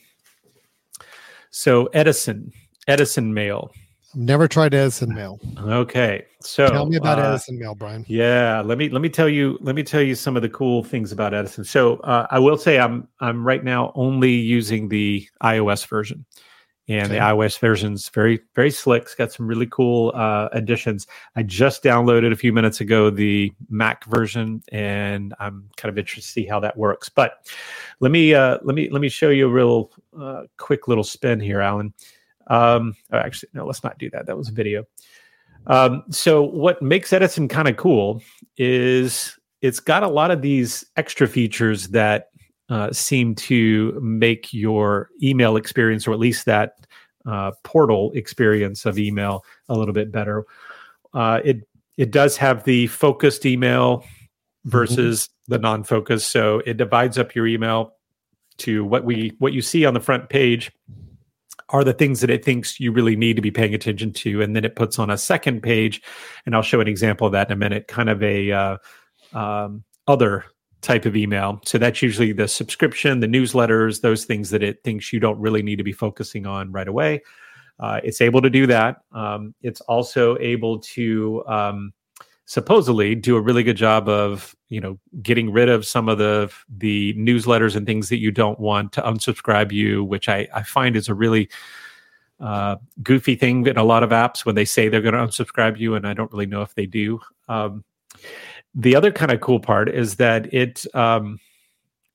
so Edison Edison Mail. I've never tried Edison Mail. Okay, so tell me about uh, Edison Mail, Brian. Yeah, let me let me tell you let me tell you some of the cool things about Edison. So uh, I will say I'm I'm right now only using the iOS version, and okay. the iOS version's very very slick. It's got some really cool uh, additions. I just downloaded a few minutes ago the Mac version, and I'm kind of interested to see how that works. But let me uh, let me let me show you a real uh, quick little spin here, Alan. Um, oh, actually, no, let's not do that. That was a video. Um, so what makes Edison kind of cool is it's got a lot of these extra features that uh, seem to make your email experience, or at least that uh, portal experience of email, a little bit better. Uh, it it does have the focused email mm-hmm. versus mm-hmm. the non-focused, so it divides up your email to what we what you see on the front page are the things that it thinks you really need to be paying attention to. And then it puts on a second page, and I'll show an example of that in a minute, kind of a uh, um, other type of email. So that's usually the subscription, the newsletters, those things that it thinks you don't really need to be focusing on right away. Uh, it's able to do that. Um, it's also able to um, supposedly do a really good job of you know getting rid of some of the the newsletters and things that you don't want to unsubscribe you which i, I find is a really uh, goofy thing in a lot of apps when they say they're going to unsubscribe you and i don't really know if they do. Um, the other kind of cool part is that it um,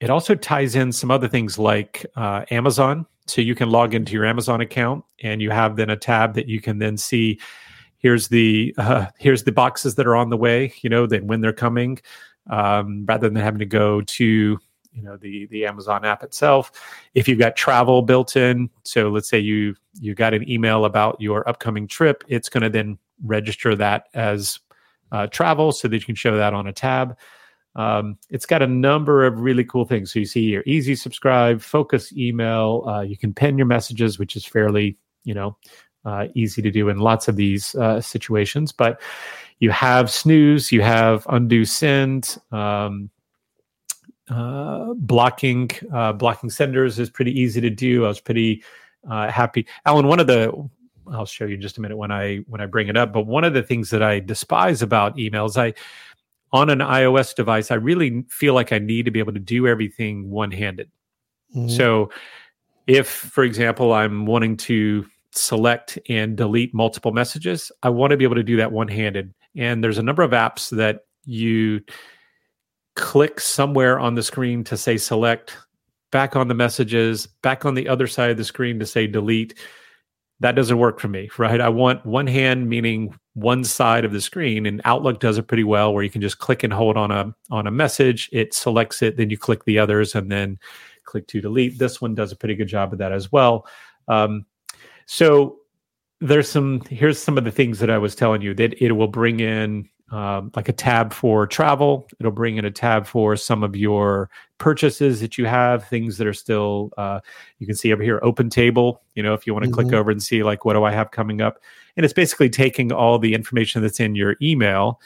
it also ties in some other things like uh, amazon. So you can log into your amazon account and you have then a tab that you can then see here's the uh, here's the boxes that are on the way you know then when they're coming um, rather than having to go to you know the the amazon app itself. If you've got travel built in so let's say you you got an email about your upcoming trip it's going to then register that as uh, travel so that you can show that on a tab. Um, it's got a number of really cool things. So you see your easy subscribe focus email uh, you can pin your messages which is fairly you know uh, easy to do in lots of these uh, situations. But you have snooze, you have undo send. Um, uh, blocking uh, blocking senders is pretty easy to do. I was pretty uh, happy. Alan, one of the I'll show you in just a minute when I when I bring it up. But one of the things that I despise about emails, I on an iOS device, I really feel like I need to be able to do everything one handed. Mm-hmm. So, if, for example, I'm wanting to select and delete multiple messages, I want to be able to do that one handed. And there's a number of apps that you click somewhere on the screen to say select, back on the messages, back on the other side of the screen to say delete. That doesn't work for me, right? I want one hand, meaning one side of the screen, and Outlook does it pretty well, where you can just click and hold on a on a message, it selects it, then you click the others, and then click to delete. This one does a pretty good job of that as well. Um, so there's some here's some of the things that I was telling you that it will bring in um, like a tab for travel. It'll bring in a tab for some of your purchases that you have, things that are still, uh, you can see over here, OpenTable. You know, if you want to mm-hmm. click over and see, like, what do I have coming up? And it's basically taking all the information that's in your email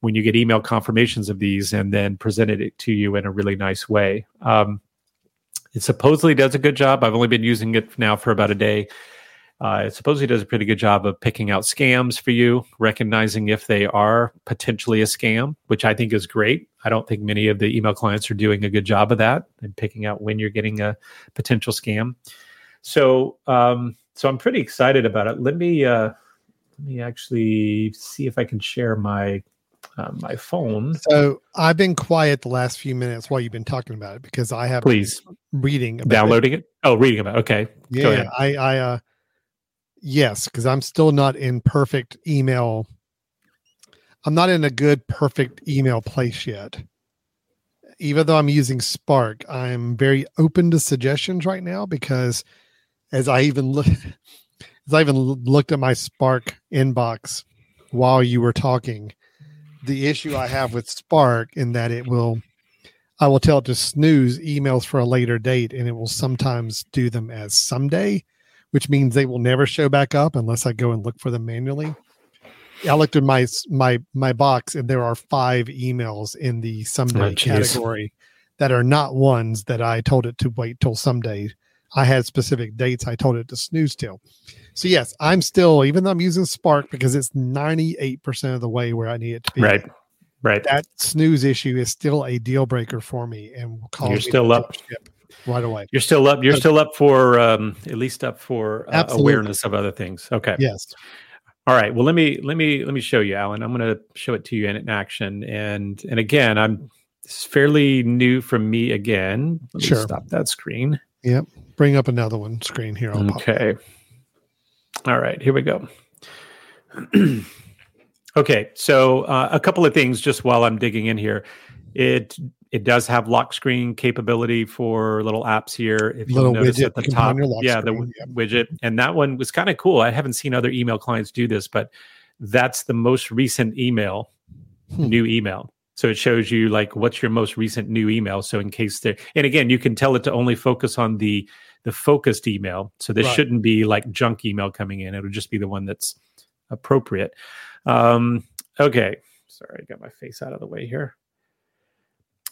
when you get email confirmations of these and then presented it to you in a really nice way. Um, it supposedly does a good job. I've only been using it now for about a day. Uh, it supposedly does a pretty good job of picking out scams for you, recognizing if they are potentially a scam, which I think is great. I don't think many of the email clients are doing a good job of that and picking out when you're getting a potential scam. So, um, so I'm pretty excited about it. Let me uh, let me actually see if I can share my uh, my phone. So I've been quiet the last few minutes while you've been talking about it because I have please reading downloading it. it. Oh, reading about it. okay. Yeah, I I uh yes, because I'm still not in perfect email. I'm not in a good perfect email place yet. Even though I'm using Spark, I'm very open to suggestions right now because as I even look as I even looked at my Spark inbox while you were talking, the issue I have with Spark in that it will I will tell it to snooze emails for a later date and it will sometimes do them as someday, which means they will never show back up unless I go and look for them manually. I looked in my my my box and there are five emails in the someday oh, category that are not ones that I told it to wait till someday. I had specific dates I told it to snooze till. So yes, I'm still even though I'm using Spark because it's 98% of the way where I need it to be. Right. Right. That snooze issue is still a deal breaker for me and will cause You're still up right away. You're still up. You're still up for um, at least up for uh, awareness of other things. Okay. Yes. All right. Well, let me let me let me show you, Alan. I'm going to show it to you in, in action. And and again, I'm it's fairly new from me again. Let me sure. stop that screen. Yep. Bring up another one screen here. I'll okay. All right, here we go. okay, so uh, a couple of things just while I'm digging in here. It it does have lock screen capability for little apps here. If you notice at the top, yeah, screen, the widget, and that one was kind of cool. I haven't seen other email clients do this, but that's the most recent email, hmm. new email. So it shows you like what's your most recent new email. So in case there, and again, you can tell it to only focus on the the focused email. So this right. shouldn't be like junk email coming in. It'll just be the one that's appropriate. Um, okay. Sorry, I got my face out of the way here.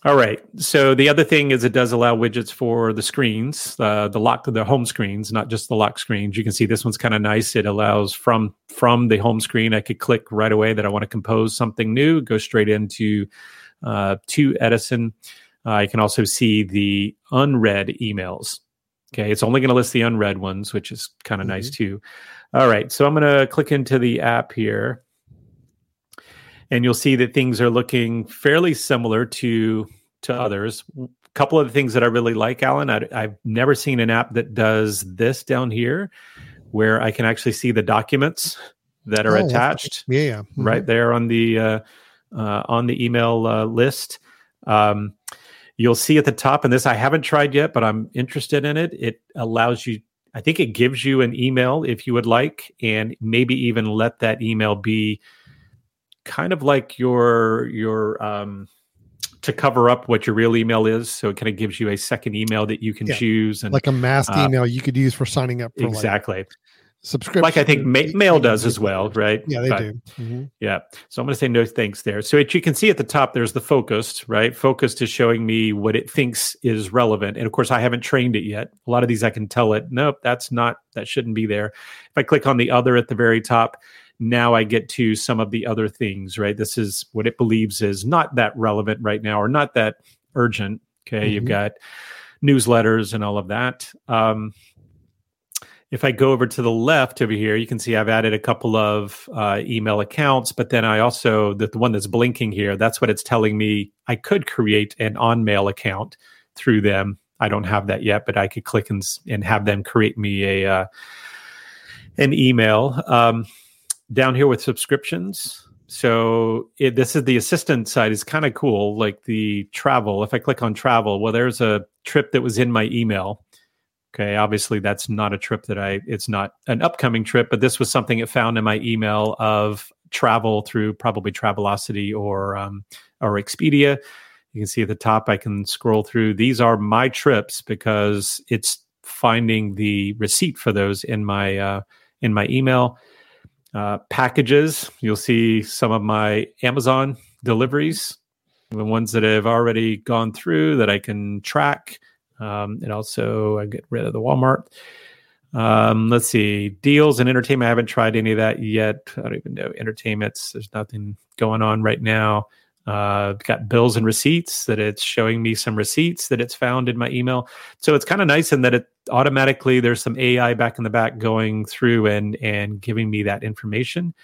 All right. So the other thing is it does allow widgets for the screens, uh, the lock, the home screens, not just the lock screens. You can see this one's kind of nice. It allows from from the home screen, I could click right away that I want to compose something new, go straight into uh, to Edison. Uh, I can also see the unread emails. Okay, it's only going to list the unread ones, which is kind of mm-hmm. nice too. All right, so I'm going to click into the app here, and you'll see that things are looking fairly similar to to others. A couple of the things that I really like, Alan, I, I've never seen an app that does this down here, where I can actually see the documents that are oh, attached. Yeah, mm-hmm. right there on the uh, uh, on the email uh, list. Um, You'll see at the top, and this I haven't tried yet, but I'm interested in it. It allows you, I think it gives you an email if you would like, and maybe even let that email be kind of like your your um to cover up what your real email is. So it kind of gives you a second email that you can yeah, choose and like a masked uh, email you could use for signing up for exactly. Like subscription. Like I think ma- mail does as well, right? Yeah, they but, do. Mm-hmm. Yeah. So I'm going to say no thanks there. So it, you can see at the top, there's the focused, right? Focused is showing me what it thinks is relevant. And of course, I haven't trained it yet. A lot of these I can tell it, nope, that's not, that shouldn't be there. If I click on the other at the very top, now I get to some of the other things, right? This is what it believes is not that relevant right now or not that urgent. Okay. Mm-hmm. You've got newsletters and all of that. Um, if I go over to the left over here, you can see I've added a couple of uh, email accounts, but then I also, the, the one that's blinking here, that's what it's telling me I could create an OnMail account through them. I don't have that yet, but I could click and, and have them create me a uh, an email. Um, down here with subscriptions, so it, this is the assistant side is kind of cool. Like the travel, if I click on travel, well, there's a trip that was in my email Okay, obviously that's not a trip that I it's not an upcoming trip, but this was something it found in my email of travel through probably Travelocity or um, or Expedia. You can see at the top I can scroll through. These are my trips because it's finding the receipt for those in my uh, in my email. Uh, packages, you'll see some of my Amazon deliveries, the ones that have already gone through that I can track. Um, and also, I get rid of the Walmart. Um, let's see, deals and entertainment. I haven't tried any of that yet. I don't even know entertainments. There's nothing going on right now. Uh, got bills and receipts that it's showing me some receipts that it's found in my email. So it's kind of nice in that it automatically there's some AI back in the back going through and and giving me that information.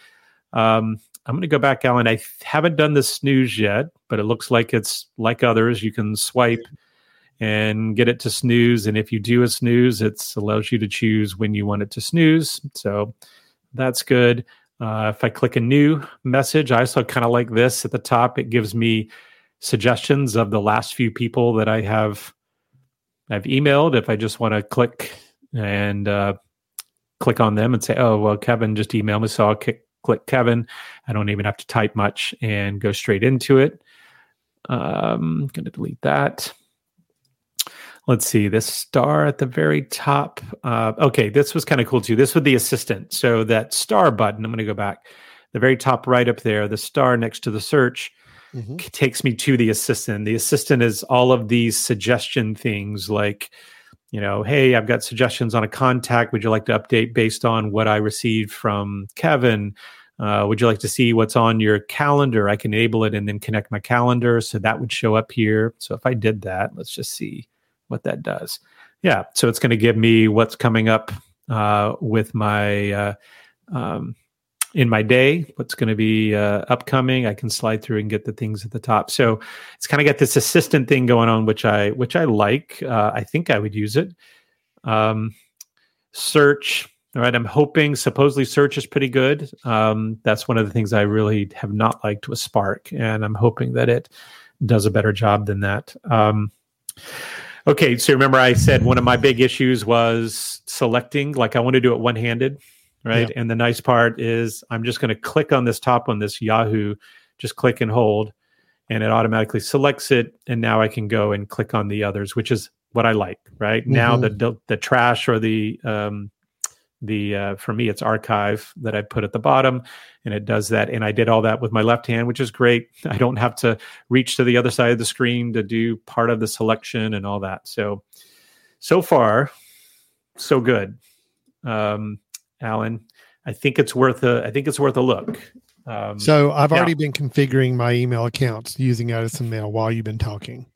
Um, I'm going to go back, Alan. I haven't done the snooze yet, but it looks like it's like others. You can swipe and get it to snooze. And if you do a snooze, it allows you to choose when you want it to snooze. So that's good. Uh, if I click a new message, I also kind of like this at the top. It gives me suggestions of the last few people that I have I've emailed. If I just want to click and uh, click on them and say, "Oh, well, Kevin just emailed me," so I'll click, click Kevin. I don't even have to type much and go straight into it. Um, I'm going to delete that let's see this star at the very top uh, okay this was kind of cool too. This with the assistant. So that star button i'm going to go back. The very top right up there the star next to the search mm-hmm. takes me to the assistant. The assistant is all of these suggestion things like you know hey i've got suggestions on a contact. Would you like to update based on what i received from kevin? Uh, would you like to see what's on your calendar? I can enable it and then connect my calendar. So that would show up here. So if i did that let's just see what that does. Yeah, so it's going to give me what's coming up uh, with my uh, um, in my day, what's going to be uh, upcoming. I can slide through and get the things at the top. So it's kind of got this assistant thing going on, which I which I like. Uh, I think I would use it. Um, search. All right, I'm hoping. Supposedly, search is pretty good. Um, that's one of the things I really have not liked with Spark, and I'm hoping that it does a better job than that. Um, Okay, so remember I said one of my big issues was selecting, like I want to do it one handed, right? And the nice part is I'm just going to click on this top one, this Yahoo, just click and hold, and it automatically selects it. And now I can go and click on the others, which is what I like, right? Mm-hmm. Now the the trash or the um, the uh, for me it's archive that I put at the bottom and it does that and I did all that with my left hand which is great I don't have to reach to the other side of the screen to do part of the selection and all that so so far so good um Alan I think it's worth a I think it's worth a look um, so I've already been configuring my email accounts using Edison Mail while you've been talking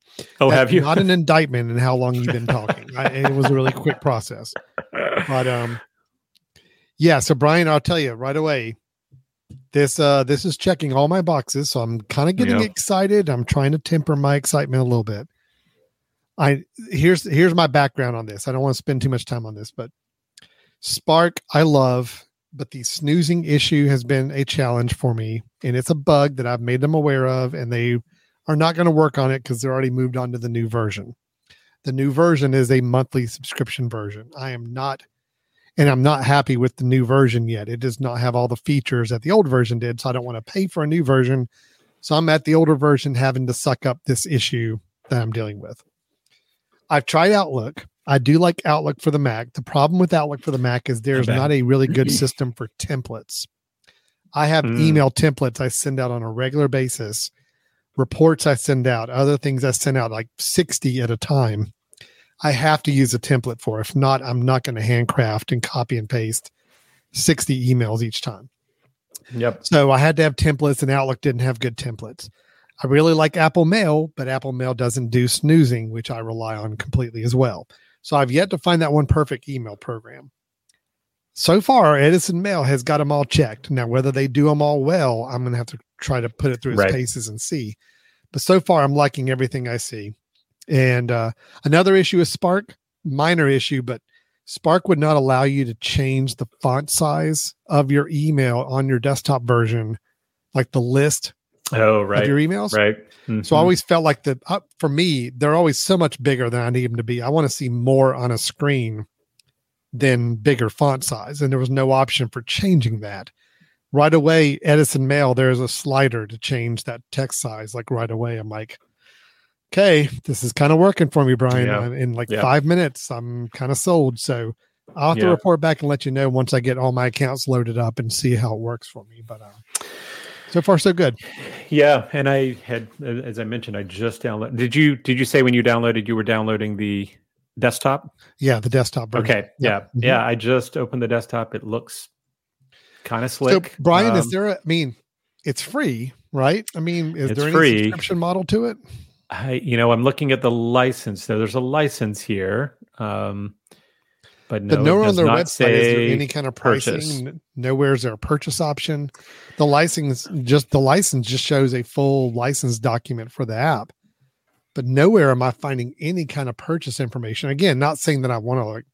Oh, That's have you? Not an indictment in how long you've been talking. I, it was a really quick process. But um, yeah, so Brian, I'll tell you right away. This uh this is checking all my boxes, so I'm kind of getting yep. excited. I'm trying to temper my excitement a little bit. I here's here's my background on this. I don't want to spend too much time on this, but Spark I love, but the snoozing issue has been a challenge for me, and it's a bug that I've made them aware of, and they are not going to work on it because they're already moved on to the new version. The new version is a monthly subscription version. I am not and I'm not happy with the new version yet. It does not have all the features that the old version did, so I don't want to pay for a new version. So I'm at the older version having to suck up this issue that I'm dealing with. I've tried Outlook. I do like Outlook for the Mac. The problem with Outlook for the Mac is there's not a really good system for templates. I have mm. email templates I send out on a regular basis, reports I send out, other things I send out like 60 at a time I have to use a template for. If not, I'm not going to handcraft and copy and paste 60 emails each time. Yep. So I had to have templates, and Outlook didn't have good templates. I really like Apple Mail, but Apple Mail doesn't do snoozing, which I rely on completely as well. So I've yet to find that one perfect email program. so far, Edison Mail has got them all checked. Now, whether they do them all well, I'm going to have to try to put it through its Right. paces and see. But so far, I'm liking everything I see. And uh, another issue is Spark, minor issue, but Spark would not allow you to change the font size of your email on your desktop version, like the list Oh, right. of your emails. right. So I Mhm. always felt like the uh, for me, they're always so much bigger than I need them to be. I want to see more on a screen than bigger font size, and there was no option for changing that. Right away, Edison Mail, there's a slider to change that text size. Like right away, I'm like, okay, this is kind of working for me, Brian. Yeah. In like Yeah. five minutes, I'm kind of sold. So I'll have to report back and let you know once I get all my accounts loaded up and see how it works for me. But uh, so far, so good. Yeah, and I had, as I mentioned, I just downloaded. Did you did you say when you downloaded you were downloading the desktop? Yeah, the desktop version. Okay, yeah. Mhm. yeah. I just opened the desktop. It looks kind of So, slick. Brian, is Um, there a, I mean, it's free, right? I mean, is there any free. subscription model to it? I, you know, I'm looking at the license. So there's a license here, um, but no, But nowhere on their website is there any kind of purchase. pricing. N- Nowhere is there a purchase option. The license just the license just shows a full license document for the app. But nowhere am I finding any kind of purchase information. Again, not saying that I want to like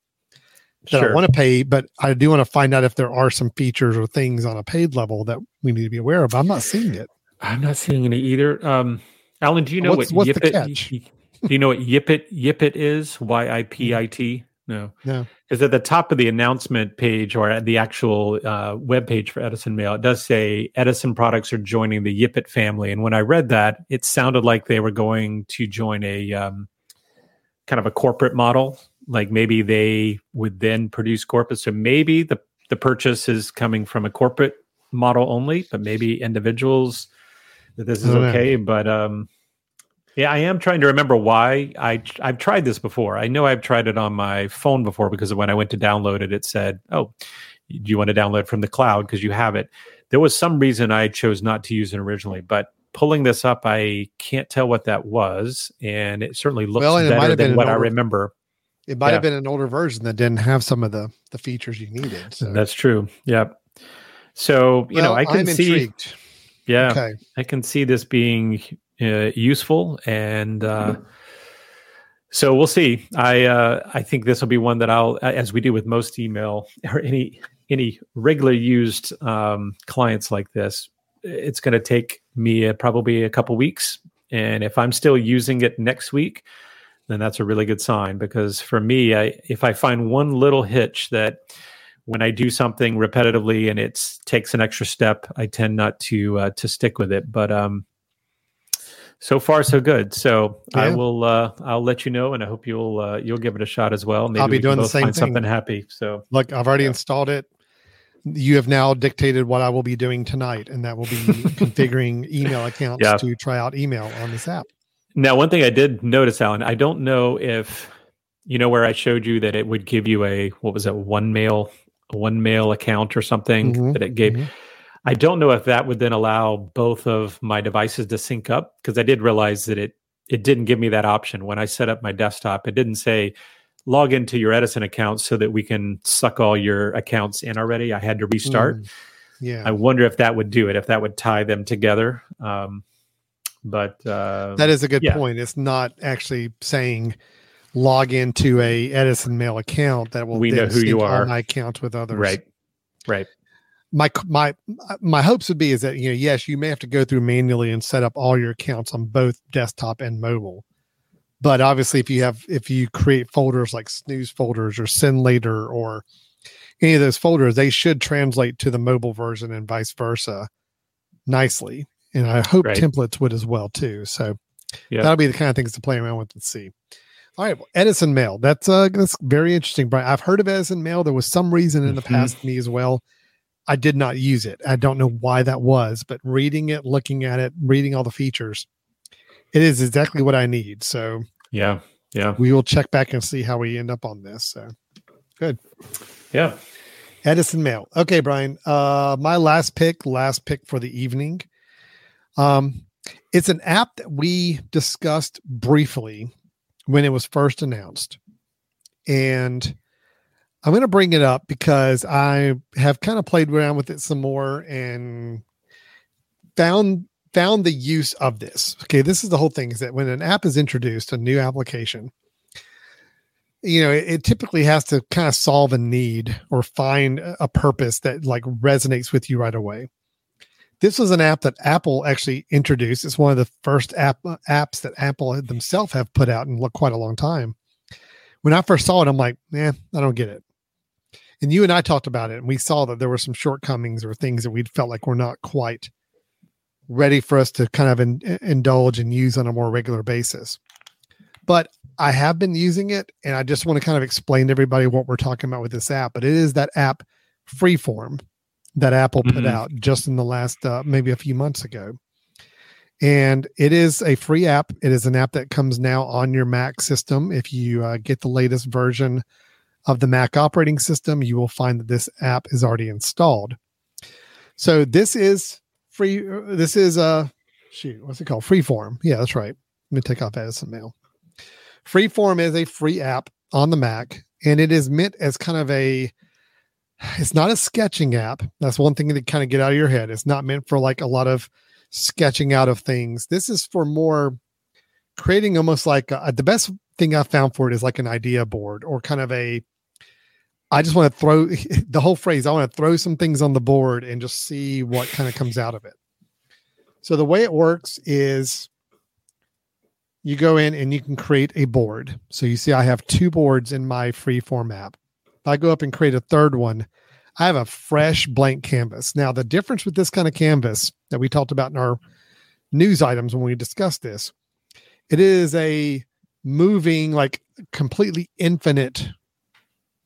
that I want to pay, but I do want to find out if there are some features or things on a paid level that we need to be aware of. I'm not seeing it. I'm not seeing any either. Um, Alan, do you know What's- what what's the Yipit? catch? do you know what Yipit Yipit is? Y I P I T. No, No. is at the top of the announcement page or at the actual uh, web page for Edison Mail. It does say Edison products are joining the Yipit family, and when I read that, it sounded like they were going to join a um, kind of a corporate model. Like maybe they would then produce corpus. So maybe the the purchase is coming from a corporate model only, but maybe individuals that this is know. okay. But um, yeah, I am trying to remember why I I've tried this before. I know I've tried it on my phone before because when I went to download it, it said, "Oh, do you want to download from the cloud because you have it?" There was some reason I chose not to use it originally, but pulling this up, I can't tell what that was, and it certainly looks Well, it better than an what I remember. It might Yeah. have been an older version that didn't have some of the the features you needed. So That's true. Yep. So you know, I can I'm see. intrigued. Yeah, Okay. I can see this being uh, useful, and uh, so we'll see. I uh, I think this will be one that I'll, as we do with most email or any any regular used um, clients like this, it's going to take me uh, probably a couple weeks, and if I'm still using it next week, then that's a really good sign because for me, I, if I find one little hitch that when I do something repetitively and it takes an extra step, I tend not to uh, to stick with it. But um, so far so good. So I will uh, I'll let you know, and I hope you'll uh, you'll give it a shot as well. Maybe I'll be doing the same find thing. something happy. So Look, I've already Yeah. installed it. You have now dictated what I will be doing tonight, and that will be configuring email accounts Yeah. to try out email on this app. now, one thing I did notice, Alan, I don't know if you know where I showed you that it would give you a what was it one mail one mail account or something Mhm, that it gave. mhm. I don't know if that would then allow both of my devices to sync up because I did realize that it it didn't give me that option when I set up my desktop. It didn't say log into your Edison account so that we can suck all your accounts in already. I had to restart. Mm, yeah, I wonder if that would do it, if that would tie them together. Um, but uh, that is a good yeah. point. It's not actually saying log into a Edison Mail account that will We know who you are. my accounts with others. right, right. my my my hopes would be is that you know yes you may have to go through manually and set up all your accounts on both desktop and mobile but obviously if you have if you create folders like snooze folders or send later or any of those folders they should translate to the mobile version and vice versa nicely and i hope Right. templates would as well too so Yeah. that'll be the kind of things to play around with and see all right, well, Edison Mail. That's uh that's very interesting, Brian. I've heard of Edison Mail. There was some reason in the Mhm. past me as well. I did not use it. I don't know why that was, but reading it, looking at it, reading all the features, it is exactly what I need. So Yeah, yeah, we will check back and see how we end up on this. So good. yeah. Edison Mail. Okay, Brian. Uh my last pick, last pick for the evening. Um it's an app that we discussed briefly when it was first announced. And I'm going to bring it up because I have kind of played around with it some more and found found the use of this. Okay, this is the whole thing is that when an app is introduced, a new application, you know, it, it typically has to kind of solve a need or find a purpose that like resonates with you right away. This was an app that Apple actually introduced. It's one of the first app apps that Apple themselves have put out in quite a long time. When I first saw it, I'm like, man, I don't get it. And you and I talked about it, and we saw that there were some shortcomings or things that we felt like were not quite ready for us to kind of in, indulge and use on a more regular basis. But I have been using it, and I just want to kind of explain to everybody what we're talking about with this app. But it is that app Freeform that Apple put mm-hmm. out just in the last uh, maybe a few months ago. And it is a free app. It is an app that comes now on your Mac system. If you uh, get the latest version of the Mac operating system, you will find that this app is already installed. So this is free. This is a uh, shoot. What's it called? Freeform. Yeah, that's right. Let me take off Edison Mail. Freeform is a free app on the Mac, and it is meant as kind of a. It's not a sketching app. That's one thing to kind of get out of your head. It's not meant for like a lot of sketching out of things. This is for more creating almost like a, the best thing I found for it is like an idea board or kind of a I just want to throw the whole phrase. I want to throw some things on the board and just see what kind of comes out of it. So the way it works is you go in and you can create a board. So you see, I have two boards in my Freeform app. I go up and create a third one, I have a fresh blank canvas. Now, the difference with this kind of canvas that we talked about in our news items when we discussed this, it is a moving, like completely infinite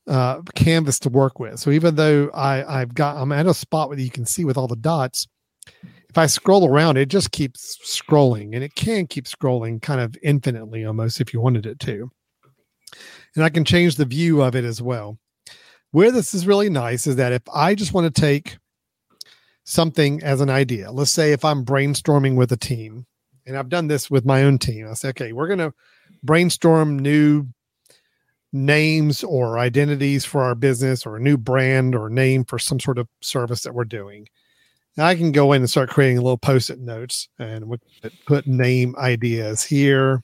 uh, canvas to work with. So even though I, I've got, I'm at a spot where you can see with all the dots, if I scroll around, it just keeps scrolling and it can keep scrolling kind of infinitely almost if you wanted it to. And I can change the view of it as well. Where this is really nice is that if I just want to take something as an idea, let's say if I'm brainstorming with a team, and I've done this with my own team, I say, okay, we're going to brainstorm new names or identities for our business or a new brand or name for some sort of service that we're doing. Now I can go in and start creating little post-it notes and we put name ideas here.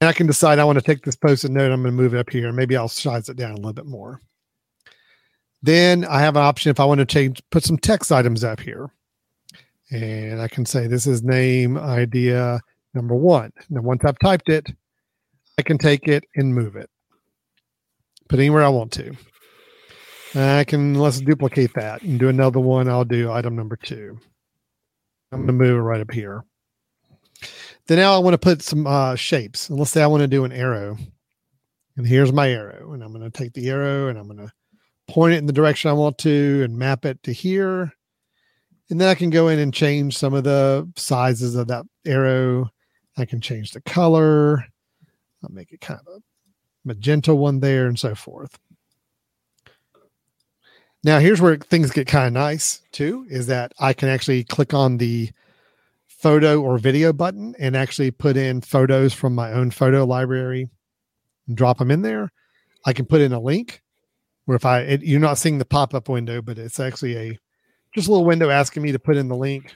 And I can decide I want to take this post-it note, I'm going to move it up here, maybe I'll size it down a little bit more. Then I have an option if I want to change, put some text items up here. And I can say this is name idea number one. Now, once I've typed it, I can take it and move it. Put anywhere I want to. I can let's duplicate that and do another one. I'll do item number two. I'm going to move it right up here. Then now I want to put some uh, shapes. And let's say I want to do an arrow. And here's my arrow. And I'm going to take the arrow and I'm going to point it in the direction I want to and map it to here. And then I can go in and change some of the sizes of that arrow. I can change the color. I'll make it kind of a magenta one there and so forth. Now, here's where things get kind of nice too is that I can actually click on the photo or video button and actually put in photos from my own photo library and drop them in there. I can put in a link where if I, it, you're not seeing the pop up window, but it's actually a just a little window asking me to put in the link.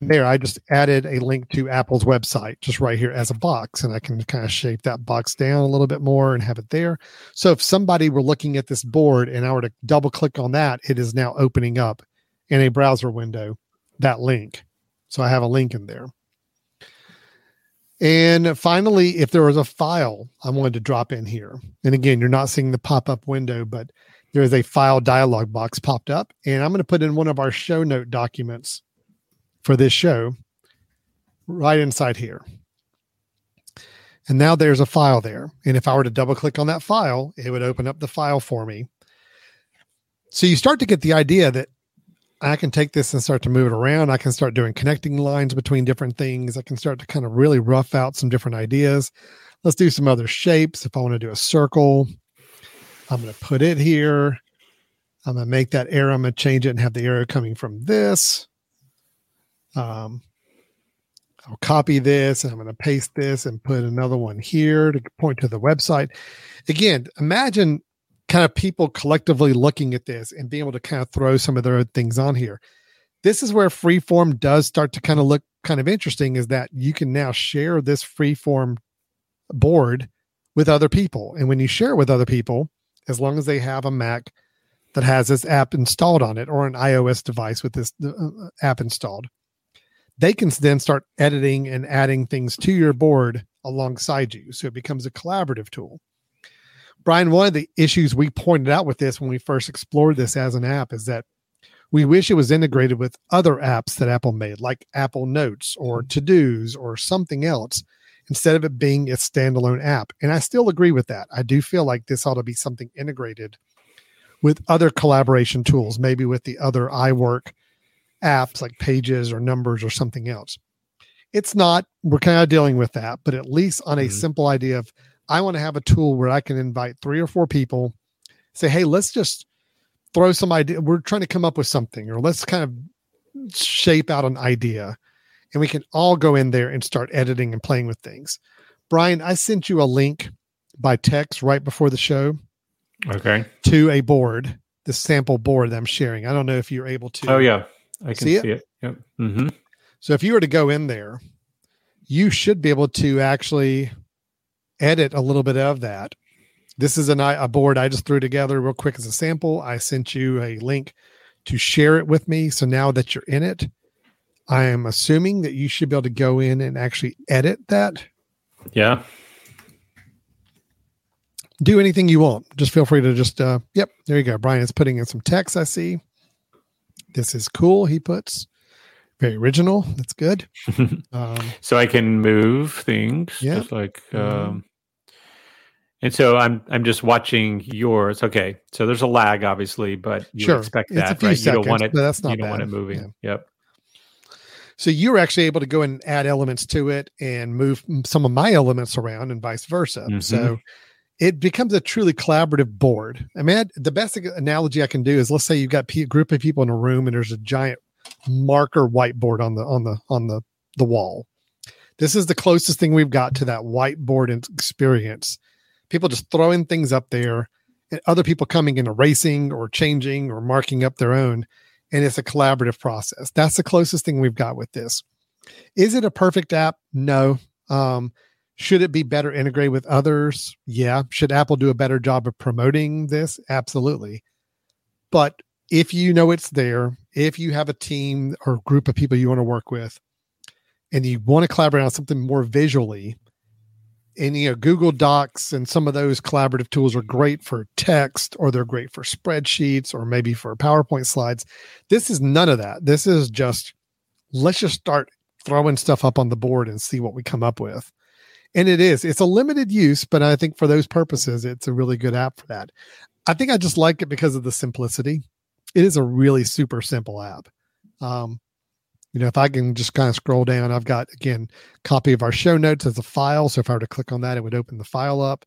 There i just added a link to apple's website just right here as a box and i can kind of shape that box down a little bit more and have it there. So if somebody were looking at this board and i were to double click on that it is now opening up in a browser window that link so i have a link in there and finally if there was a file i wanted to drop in here and again you're not seeing the pop-up window but there is a file dialog box popped up and i'm going to put in one of our show note documents for this show right inside here. And now there's a file there. And if I were to double click on that file, it would open up the file for me. So you start to get the idea that I can take this and start to move it around. I can start doing connecting lines between different things. I can start to kind of really rough out some different ideas. Let's do some other shapes. If I want to do a circle, I'm going to put it here. I'm going to make that arrow. I'm going to change it and have the arrow coming from this. Um, I'll copy this and I'm going to paste this and put another one here to point to the website. Again, imagine kind of people collectively looking at this and being able to kind of throw some of their own things on here. This is where freeform does start to kind of look kind of interesting is that you can now share this freeform board with other people. And when you share it with other people, as long as they have a Mac that has this app installed on it or an iOS device with this uh, uh, app installed, they can then start editing and adding things to your board alongside you. So it becomes a collaborative tool. Brian, one of the issues we pointed out with this when we first explored this as an app is that we wish it was integrated with other apps that Apple made, like Apple Notes or To Dos or something else, instead of it being a standalone app. And I still agree with that. I do feel like this ought to be something integrated with other collaboration tools, maybe with the other iWork apps like Pages or Numbers or something else. It's not, we're kind of dealing with that, but at least on a mm-hmm. simple idea of I want to have a tool where I can invite three or four people, say, hey, let's just throw some idea. We're trying to come up with something, or let's kind of shape out an idea. And we can all go in there and start editing and playing with things. Brian, I sent you a link by text right before the show. Okay. To a board, the sample board that I'm sharing. I don't know if you're able to. Oh, yeah. I can see it. See it. Yep. Mm-hmm. So if you were to go in there, you should be able to actually edit a little bit of that. This is an, a board I just threw together real quick as a sample. I sent you a link to share it with me. So now that you're in it, I am assuming that you should be able to go in and actually edit that. Yeah. Do anything you want. Just feel free to just, uh, yep, there you go. Brian is putting in some text, I see. This is cool, he puts. Very original. That's good. Um, so I can move things, yeah. just like, um, and so I'm I'm just watching yours. Okay, so there's a lag, obviously, but you sure. expect that, right? Seconds, you don't want it. That's not you don't bad. want it moving. Yeah. Yep. So you're actually able to go and add elements to it and move some of my elements around, and vice versa. Mm-hmm. So it becomes a truly collaborative board. I mean, the best analogy I can do is let's say you've got a group of people in a room and there's a giant marker whiteboard on the on the on the the wall. This is the closest thing we've got to that whiteboard experience. People just throwing things up there and other people coming and erasing or changing or marking up their own and it's a collaborative process. That's the closest thing we've got with this. Is it a perfect app? No. Um, should it be better integrated with others? Yeah. Should Apple do a better job of promoting this? Absolutely. But if you know it's there, if you have a team or group of people you want to work with, and you want to collaborate on something more visually, and you know Google Docs and some of those collaborative tools are great for text, or they're great for spreadsheets, or maybe for PowerPoint slides. This is none of that. This is just let's just start throwing stuff up on the board and see what we come up with. And it is. It's a limited use, but I think for those purposes, it's a really good app for that. I think I just like it because of the simplicity. It is a really super simple app. Um, you know, if I can just kind of scroll down, I've got again copy of our show notes as a file. So if I were to click on that, it would open the file up.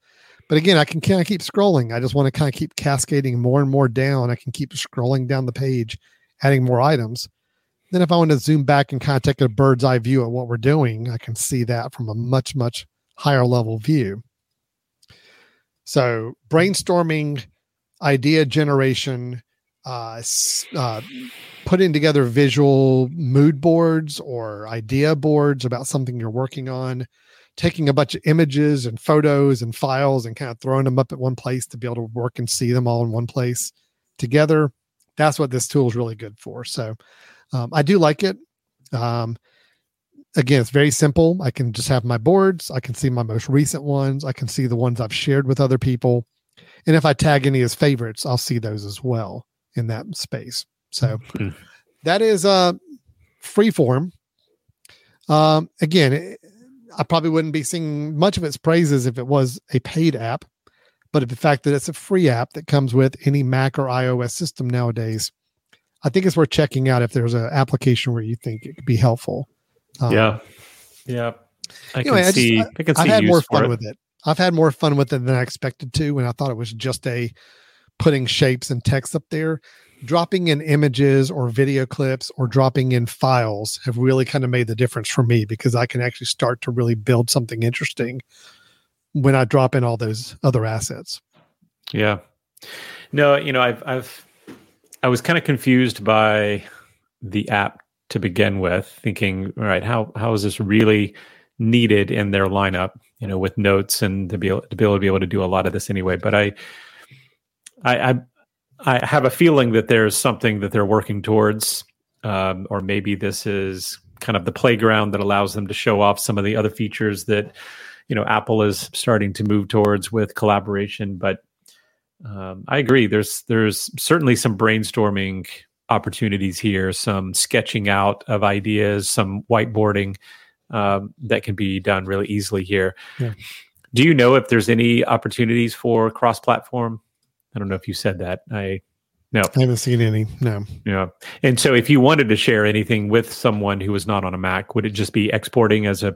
But again, I can kind of keep scrolling. I just want to kind of keep cascading more and more down. I can keep scrolling down the page, adding more items. Then if I want to zoom back and kind of take a bird's eye view at what we're doing, I can see that from a much, much higher level view. So, brainstorming, idea generation, uh, uh, putting together visual mood boards or idea boards about something you're working on, taking a bunch of images and photos and files and kind of throwing them up at one place to be able to work and see them all in one place together. That's what this tool is really good for. So, um, I do like it. Um, again, it's very simple. I can just have my boards. I can see my most recent ones. I can see the ones I've shared with other people. And if I tag any as favorites, I'll see those as well in that space. So mm-hmm. that is uh freeform. Um, again, I probably wouldn't be singing much of its praises if it was a paid app, but the fact that it's a free app that comes with any Mac or iOS system nowadays, I think it's worth checking out if there's an application where you think it could be helpful. Um, yeah, yeah. I anyway, can see. I, just, I, I can see. I've had more fun it. with it. I've had more fun with it than I expected to, and I thought it was just a putting shapes and text up there. Dropping in images or video clips or dropping in files have really kind of made the difference for me because I can actually start to really build something interesting when I drop in all those other assets. Yeah. No, you know, I've I've I was kind of confused by the app to begin with, thinking, all right, how how is this really needed in their lineup? You know, with notes and to be able, to be able to be able to do a lot of this anyway. But I, I, I, I have a feeling that there's something that they're working towards, um, or maybe this is kind of the playground that allows them to show off some of the other features that you know Apple is starting to move towards with collaboration. But um, I agree. There's there's certainly some brainstorming opportunities here, some sketching out of ideas, some whiteboarding um, that can be done really easily here. Yeah. Do you know if there's any opportunities for cross-platform? I don't know if you said that. I no, I haven't seen any. No. Yeah. And so if you wanted to share anything with someone who was not on a Mac, would it just be exporting as a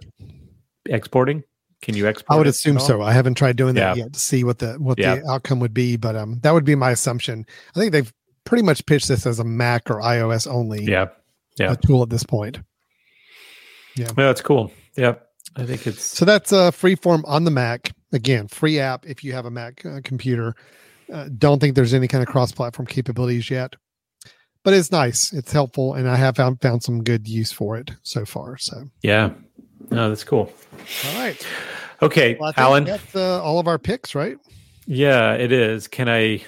exporting? Can you export? I would assume so. I haven't tried doing that Yeah. yet to see what the what Yeah. the outcome would be, but um, that would be my assumption. I think they've pretty much pitched this as a Mac or iOS only Yeah. Yeah. uh, tool at this point. Yeah, that's cool. Yeah. I think it's So that's a uh, Freeform on the Mac. Again, free app if you have a Mac uh, computer. Uh, don't think there's any kind of cross-platform capabilities yet, but it's nice. It's helpful, and I have found found some good use for it so far. So, yeah. No, that's cool. all right, Okay, well, Alan. that's uh, all of our picks, right? Yeah, it is. Can I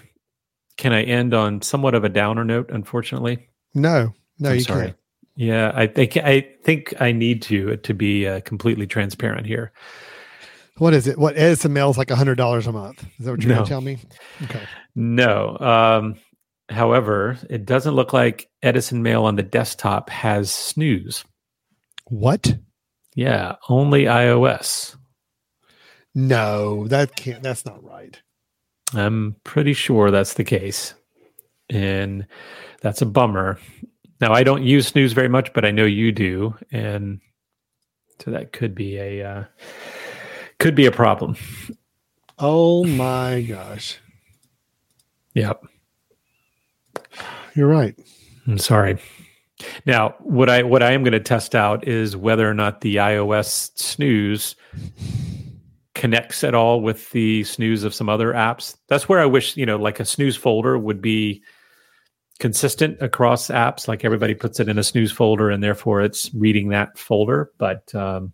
can I end on somewhat of a downer note, unfortunately? No, no, I'm you sorry. can't. Yeah, I think I think I need to to be uh, completely transparent here. What is it? What Edison mails like a hundred dollars a month? Is that what you're No. going to tell me? Okay. No. Um, however, it doesn't look like Edison Mail on the desktop has snooze. What? Yeah, only iOS. No, that can't. That's not right. I'm pretty sure that's the case. And that's a bummer. Now, I don't use snooze very much, but I know you do. And so that could be a uh, could be a problem. Oh my gosh, Yep. you're right. I'm sorry. Now, what I what I am going to test out is whether or not the iOS snooze connects at all with the snooze of some other apps. That's where I wish, you know, like a snooze folder would be consistent across apps. Like everybody puts it in a snooze folder and therefore it's reading that folder. But um,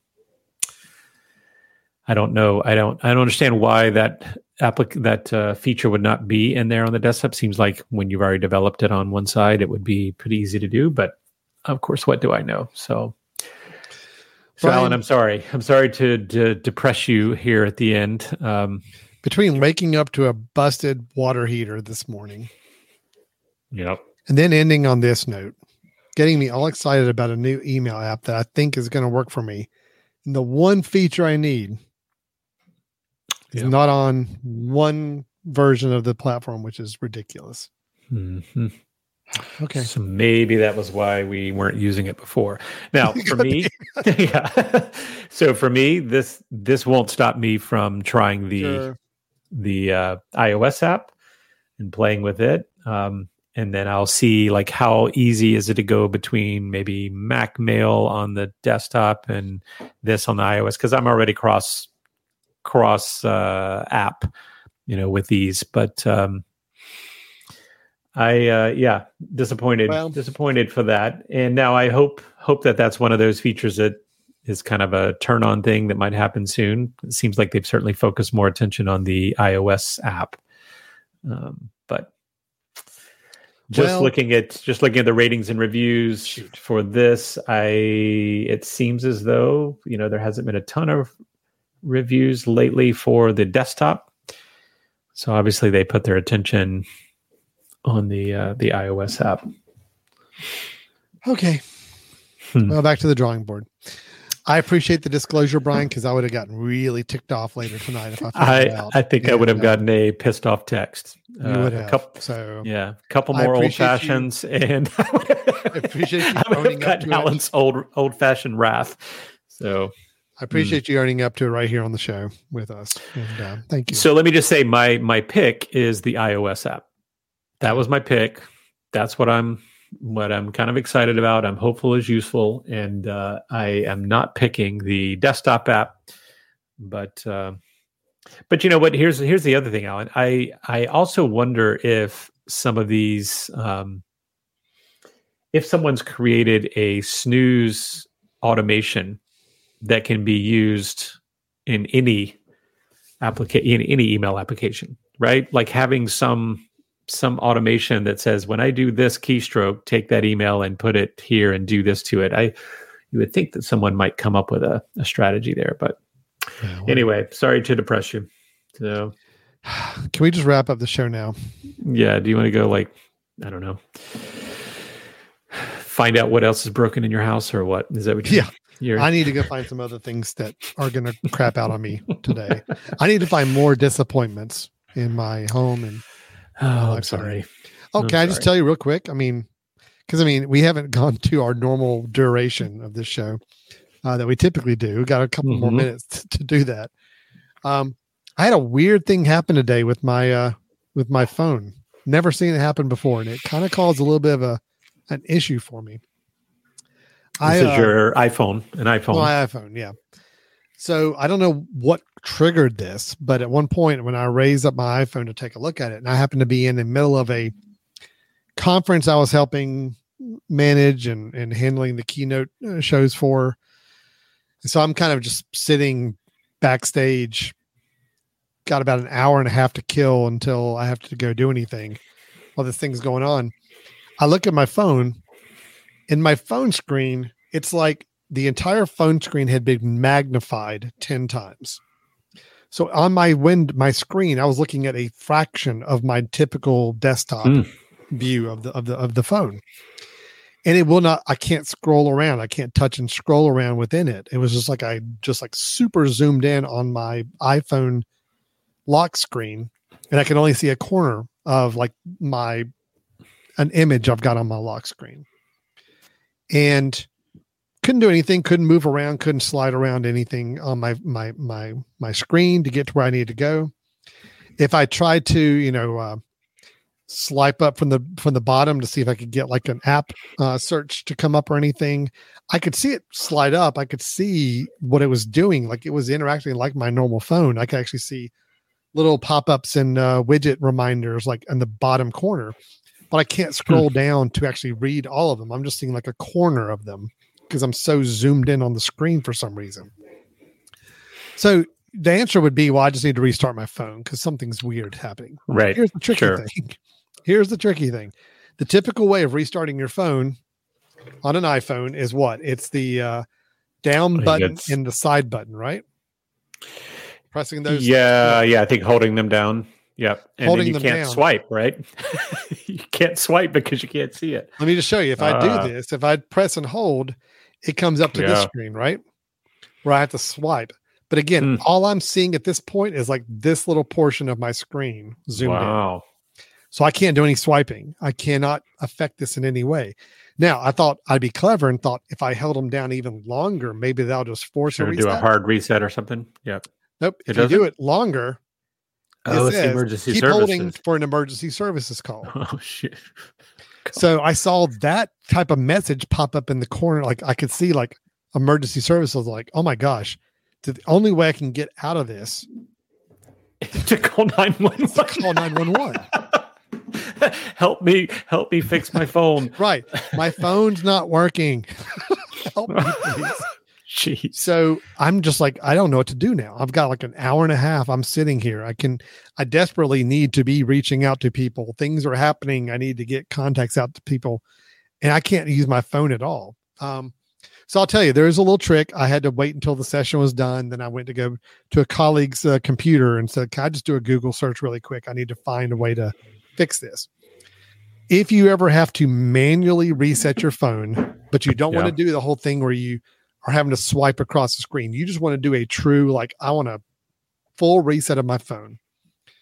I don't know. I don't. I don't understand why that applic- that uh, feature would not be in there on the desktop. Seems like when you've already developed it on one side, it would be pretty easy to do. But of course, what do I know? So, so Brian- Alan, I'm sorry. I'm sorry to, to depress you here at the end. Um, Between waking up to a busted water heater this morning you know, and then ending on this note, getting me all excited about a new email app that I think is going to work for me, and the one feature I need is Yeah. not on one version of the platform, which is ridiculous. mhm. Okay. So maybe that was why we weren't using it before. Now, for me, yeah. so for me, this this won't stop me from trying the Sure. the uh, iOS app and playing with it. Um, and then I'll see like how easy is it to go between maybe Mac Mail on the desktop and this on the iOS because I'm already cross cross uh, app, you know, with these. But um, I uh, yeah, disappointed Well- disappointed for that. And now I hope hope that that's one of those features that is kind of a turn on thing that might happen soon. It seems like they've certainly focused more attention on the iOS app. Um, but just Well- looking at just looking at the ratings and reviews Shoot. for this, I it seems as though you know there hasn't been a ton of reviews lately for the desktop. So obviously they put their attention on the uh, the iOS app. Okay. Hmm. Well, back to the drawing board. I appreciate the disclosure, Brian, because I would have gotten really ticked off later tonight if I I. I think I would have uh, gotten a pissed off text. You Uh, would have. couple- so Yeah, a couple more old appreciate you- fashions, and I appreciate you I would owning have gotten to it. Alan's old old fashioned wrath. So, I appreciate you earning up to it right here on the show with us. And uh, thank you. so let me just say my my pick is the iOS app. that was my pick. That's what I'm what I'm kind of excited about. I'm hopeful is useful, and uh, I am not picking the desktop app, but uh, but you know what? Here's here's the other thing, Alan. I I also wonder if some of these, um, if someone's created a snooze automation that can be used in any application in any email application, right? Like having some some automation that says when I do this keystroke, take that email and put it here and do this to it. I you would think that someone might come up with a, a strategy there, but yeah, well, anyway, sorry to depress you. So can we just wrap up the show now? Yeah. Do you want to go like I don't know, find out what else is broken in your house or what? Is that what? You're, yeah. You're... I need to go find some other things that are going to crap out on me today. I need to find more disappointments in my home and Oh, I'm sorry. Oh, can I just tell you real quick? I mean, because I mean, we haven't gone to our normal duration of this show uh, that we typically do. We got a couple mm-hmm. more minutes to, to do that. Um, I had a weird thing happen today with my uh, with my phone. Never seen it happen before, and it kind of caused a little bit of a an issue for me. This I, is uh, your iPhone, an iPhone. My iPhone, yeah. So I don't know what triggered this, but at one point when I raised up my iPhone to take a look at it, and I happened to be in the middle of a conference I was helping manage and, and handling the keynote uh, shows for. And so I'm kind of just sitting backstage, got about an hour and a half to kill until I have to go do anything while this thing's going on. I look at my phone, in my phone screen, it's like the entire phone screen had been magnified 10 times. So on my wind my screen, I was looking at a fraction of my typical desktop mm. view of the of the of the phone. And it will not I can't scroll around. I can't touch and scroll around within it. It was just like I just like super zoomed in on my iPhone lock screen and I can only see a corner of like my an image I've got on my lock screen. And couldn't do anything couldn't move around couldn't slide around anything on my my my my screen to get to where i needed to go. If i tried to you know uh, swipe up from the from the bottom to see if i could get like an app uh, search to come up or anything i could see it slide up. I could see what it was doing. Like it was interacting like my normal phone. I could actually see little pop-ups and uh, widget reminders like in the bottom corner but i can't scroll hmm. down to actually read all of them i'm just seeing like a corner of them because I'm so zoomed in on the screen for some reason. So the answer would be, well, I just need to restart my phone because something's weird happening. Right. Here's the tricky sure. thing. Here's the tricky thing. The typical way of restarting your phone on an iPhone is what? It's the uh, down button and the side button, right? Pressing those. Yeah, yeah. I think holding them down. Yep. And holding you can't down. swipe, right? you can't swipe because you can't see it. Let me just show you. If I uh, do this, if I press and hold, it comes up to yeah. this screen, right? Where I have to swipe. But again, mm. all I'm seeing at this point is like this little portion of my screen zoomed wow. in. So I can't do any swiping. I cannot affect this in any way. Now, I thought I'd be clever and thought if I held them down even longer, maybe that'll just force a reset. Do a hard reset or something. Yep. Nope. It if doesn't? you do it longer, oh, it it's emergency keep services. holding for an emergency services call. Oh shit so I saw that type of message pop up in the corner. Like I could see like emergency services. Like, oh my gosh, the only way I can get out of this is to call nine one one. Call nine one one. Help me! Help me fix my phone. right, my phone's not working. help me, please. Jeez. So I'm just like, I don't know what to do now. I've got like an hour and a half. I'm sitting here. I can, I desperately need to be reaching out to people. Things are happening. I need to get contacts out to people, and I can't use my phone at all. Um, so I'll tell you, there is a little trick. I had to wait until the session was done. Then I went to go to a colleague's uh, computer and said, "Can I just do a Google search really quick? I need to find a way to fix this." If you ever have to manually reset your phone, but you don't yeah. want to do the whole thing where you are having to swipe across the screen. You just want to do a true, like, I want a full reset of my phone.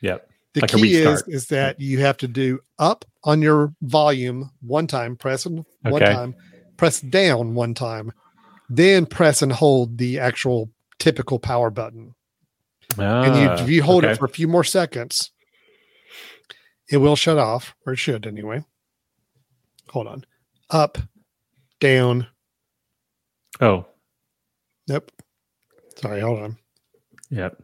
Yep. The like key is is that you have to do up on your volume one time, press and one okay. time, press down one time, then press and hold the actual typical power button. Ah, and you, if you hold okay. it for a few more seconds, it will shut off, or it should anyway. Hold on. Up, down. Oh, Yep. Sorry, hold on. yep.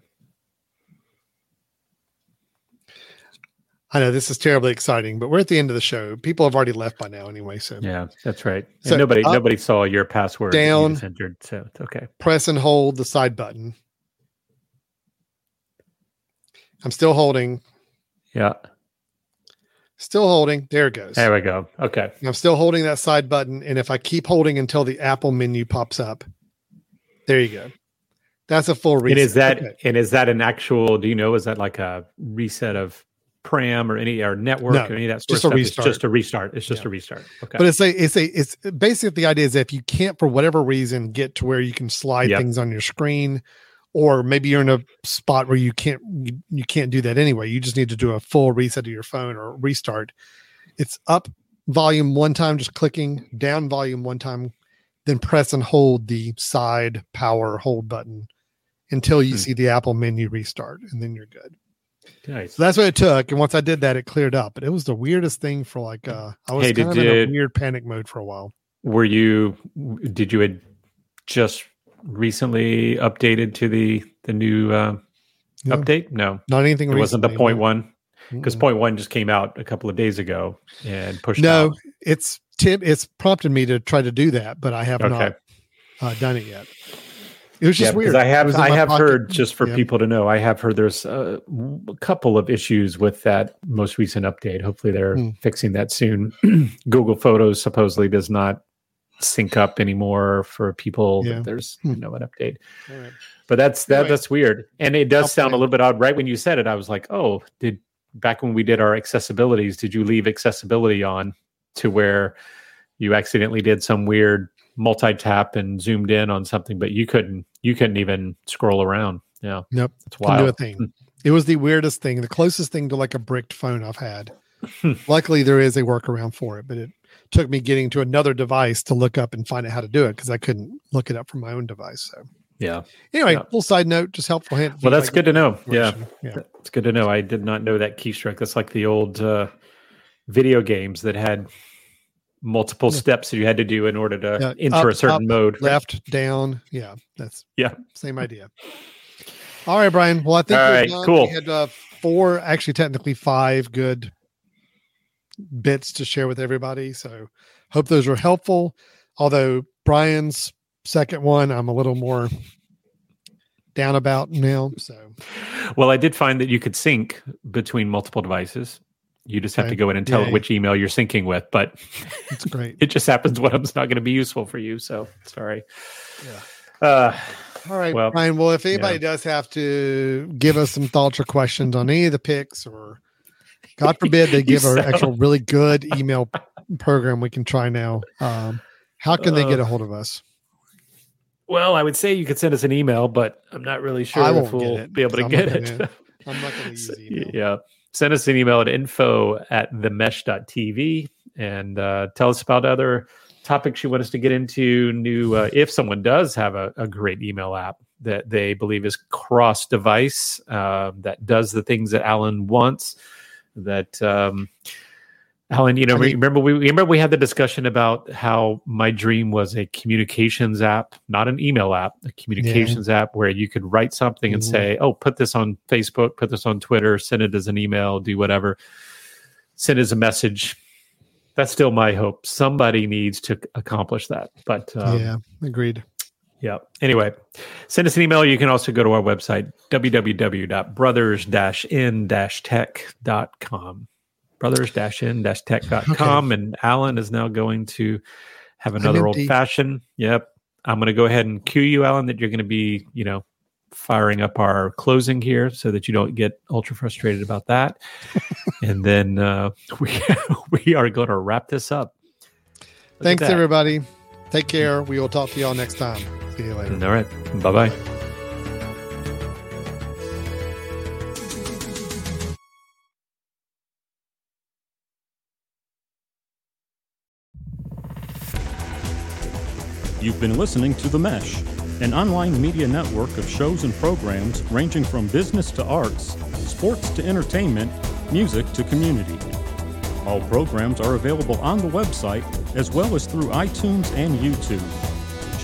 I know this is terribly exciting, but we're at the end of the show. People have already left by now anyway. So Yeah, that's right. And So, nobody up, nobody saw your password that you entered. So it's okay. press and hold the side button. I'm still holding, Yeah. Still holding. There it goes. There we go. Okay. I'm still holding that side button. And if I keep holding until the Apple menu pops up, there you go. That's a full reset. And is that Okay. and is that an actual? Do you know? Is that like a reset of PRAM or any or network No, or any of that sort just of a restart. It's just a restart. It's just Yeah. a restart. Okay. But it's a, it's a, it's basically the idea is if you can't, for whatever reason, get to where you can slide Yep. things on your screen, or maybe you're in a spot where you can't, you, you can't do that anyway. You just need to do a full reset of your phone or restart. It's up volume one time, just clicking down volume one time, then press and hold the side power hold button until you Hmm. see the Apple menu restart, and then you're good. nice. So that's what it took. And once I did that, it cleared up. But it was the weirdest thing for like uh I was Hey, kind did of in a weird panic mode for a while. Were you? Did you had just recently updated to the the new uh, No, update? No, Not anything. it wasn't the point no. one because point one just came out a couple of days ago and pushed. No, out. it's tip. It's prompted me to try to do that, but I have Okay. not uh, done it yet. It was just yeah, weird. I have I have pocket. heard just for Yeah. people to know, I have heard there's a, a couple of issues with that most recent update. Hopefully, they're Hmm. fixing that soon. Google Photos supposedly does not sync up anymore for people. Yeah. There's Hmm. you know an update, All right. but that's that Anyway. that's weird, and it does sound a little bit odd. Right when you said it, I was like, oh, did back when we did our accessibilities, did you leave accessibility on to where you accidentally did some weird multi-tap and zoomed in on something, but you couldn't you couldn't even scroll around. Yeah. Nope. It's Couldn't do a thing. It was the weirdest thing, the closest thing to like a bricked phone I've had. Luckily, there is a workaround for it, but it took me getting to another device to look up and find out how to do it because I couldn't look it up from my own device. So, Yeah. anyway, Yeah. full side note, just helpful hint. Well, that's good to know. Yeah. Yeah. It's good to know. I did not know that keystroke. That's like the old uh, video games that had multiple Yeah. steps that you had to do in order to Yeah, enter up, a certain up, mode. left, down. Yeah, that's Yeah. same idea. All right, Brian. Well, I think All we're done. cool. We had uh, four, actually, technically five good bits to share with everybody. So, hope those were helpful. Although Brian's second one, I'm a little more down about now. So, Well, I did find that you could sync between multiple devices. You just have Okay. to go in and tell Yeah, it which email you're syncing with, but it's great. it just happens one of them's not going to be useful for you. So sorry. Yeah. Uh, All right, Well, Brian. Well, if anybody yeah. does have to give us some thoughts or questions on any of the picks, or God forbid they give our sound- actual really good email program we can try now, um, how can they get Uh, a hold of us? well, I would say you could send us an email, but I'm not really sure I if we'll be able to I'm get it. I'm not going to use email. Yeah. Send us an email at info at themesh.tv and uh, tell us about other topics you want us to get into. New, uh, if someone does have a, a great email app that they believe is cross device, uh, that does the things that Alan wants, that, um, Alan, you know, I mean- remember we remember we had the discussion about how my dream was a communications app, not an email app, a communications app where you could write something and Mhm. say, "Oh, put this on Facebook, put this on Twitter, send it as an email, do whatever, send it as a message." That's still my hope. Somebody needs to accomplish that, but um, yeah, agreed. Yeah. Anyway, send us an email. You can also go to our website, www.brothers-in-tech.com. Brothers-in-tech.com. And Alan is now going to have another old fashioned. Yep. I'm going to go ahead and cue you, Alan, that you're going to be, you know, firing up our closing here so that you don't get ultra frustrated about that. and then uh, we, we are going to wrap this up. Look Thanks, everybody. Take care. We will talk to you all next time. See you later. All right. Bye bye. You've been listening to The Mesh, an online media network of shows and programs ranging from business to arts, sports to entertainment, music to community. All programs are available on the website as well as through iTunes and YouTube.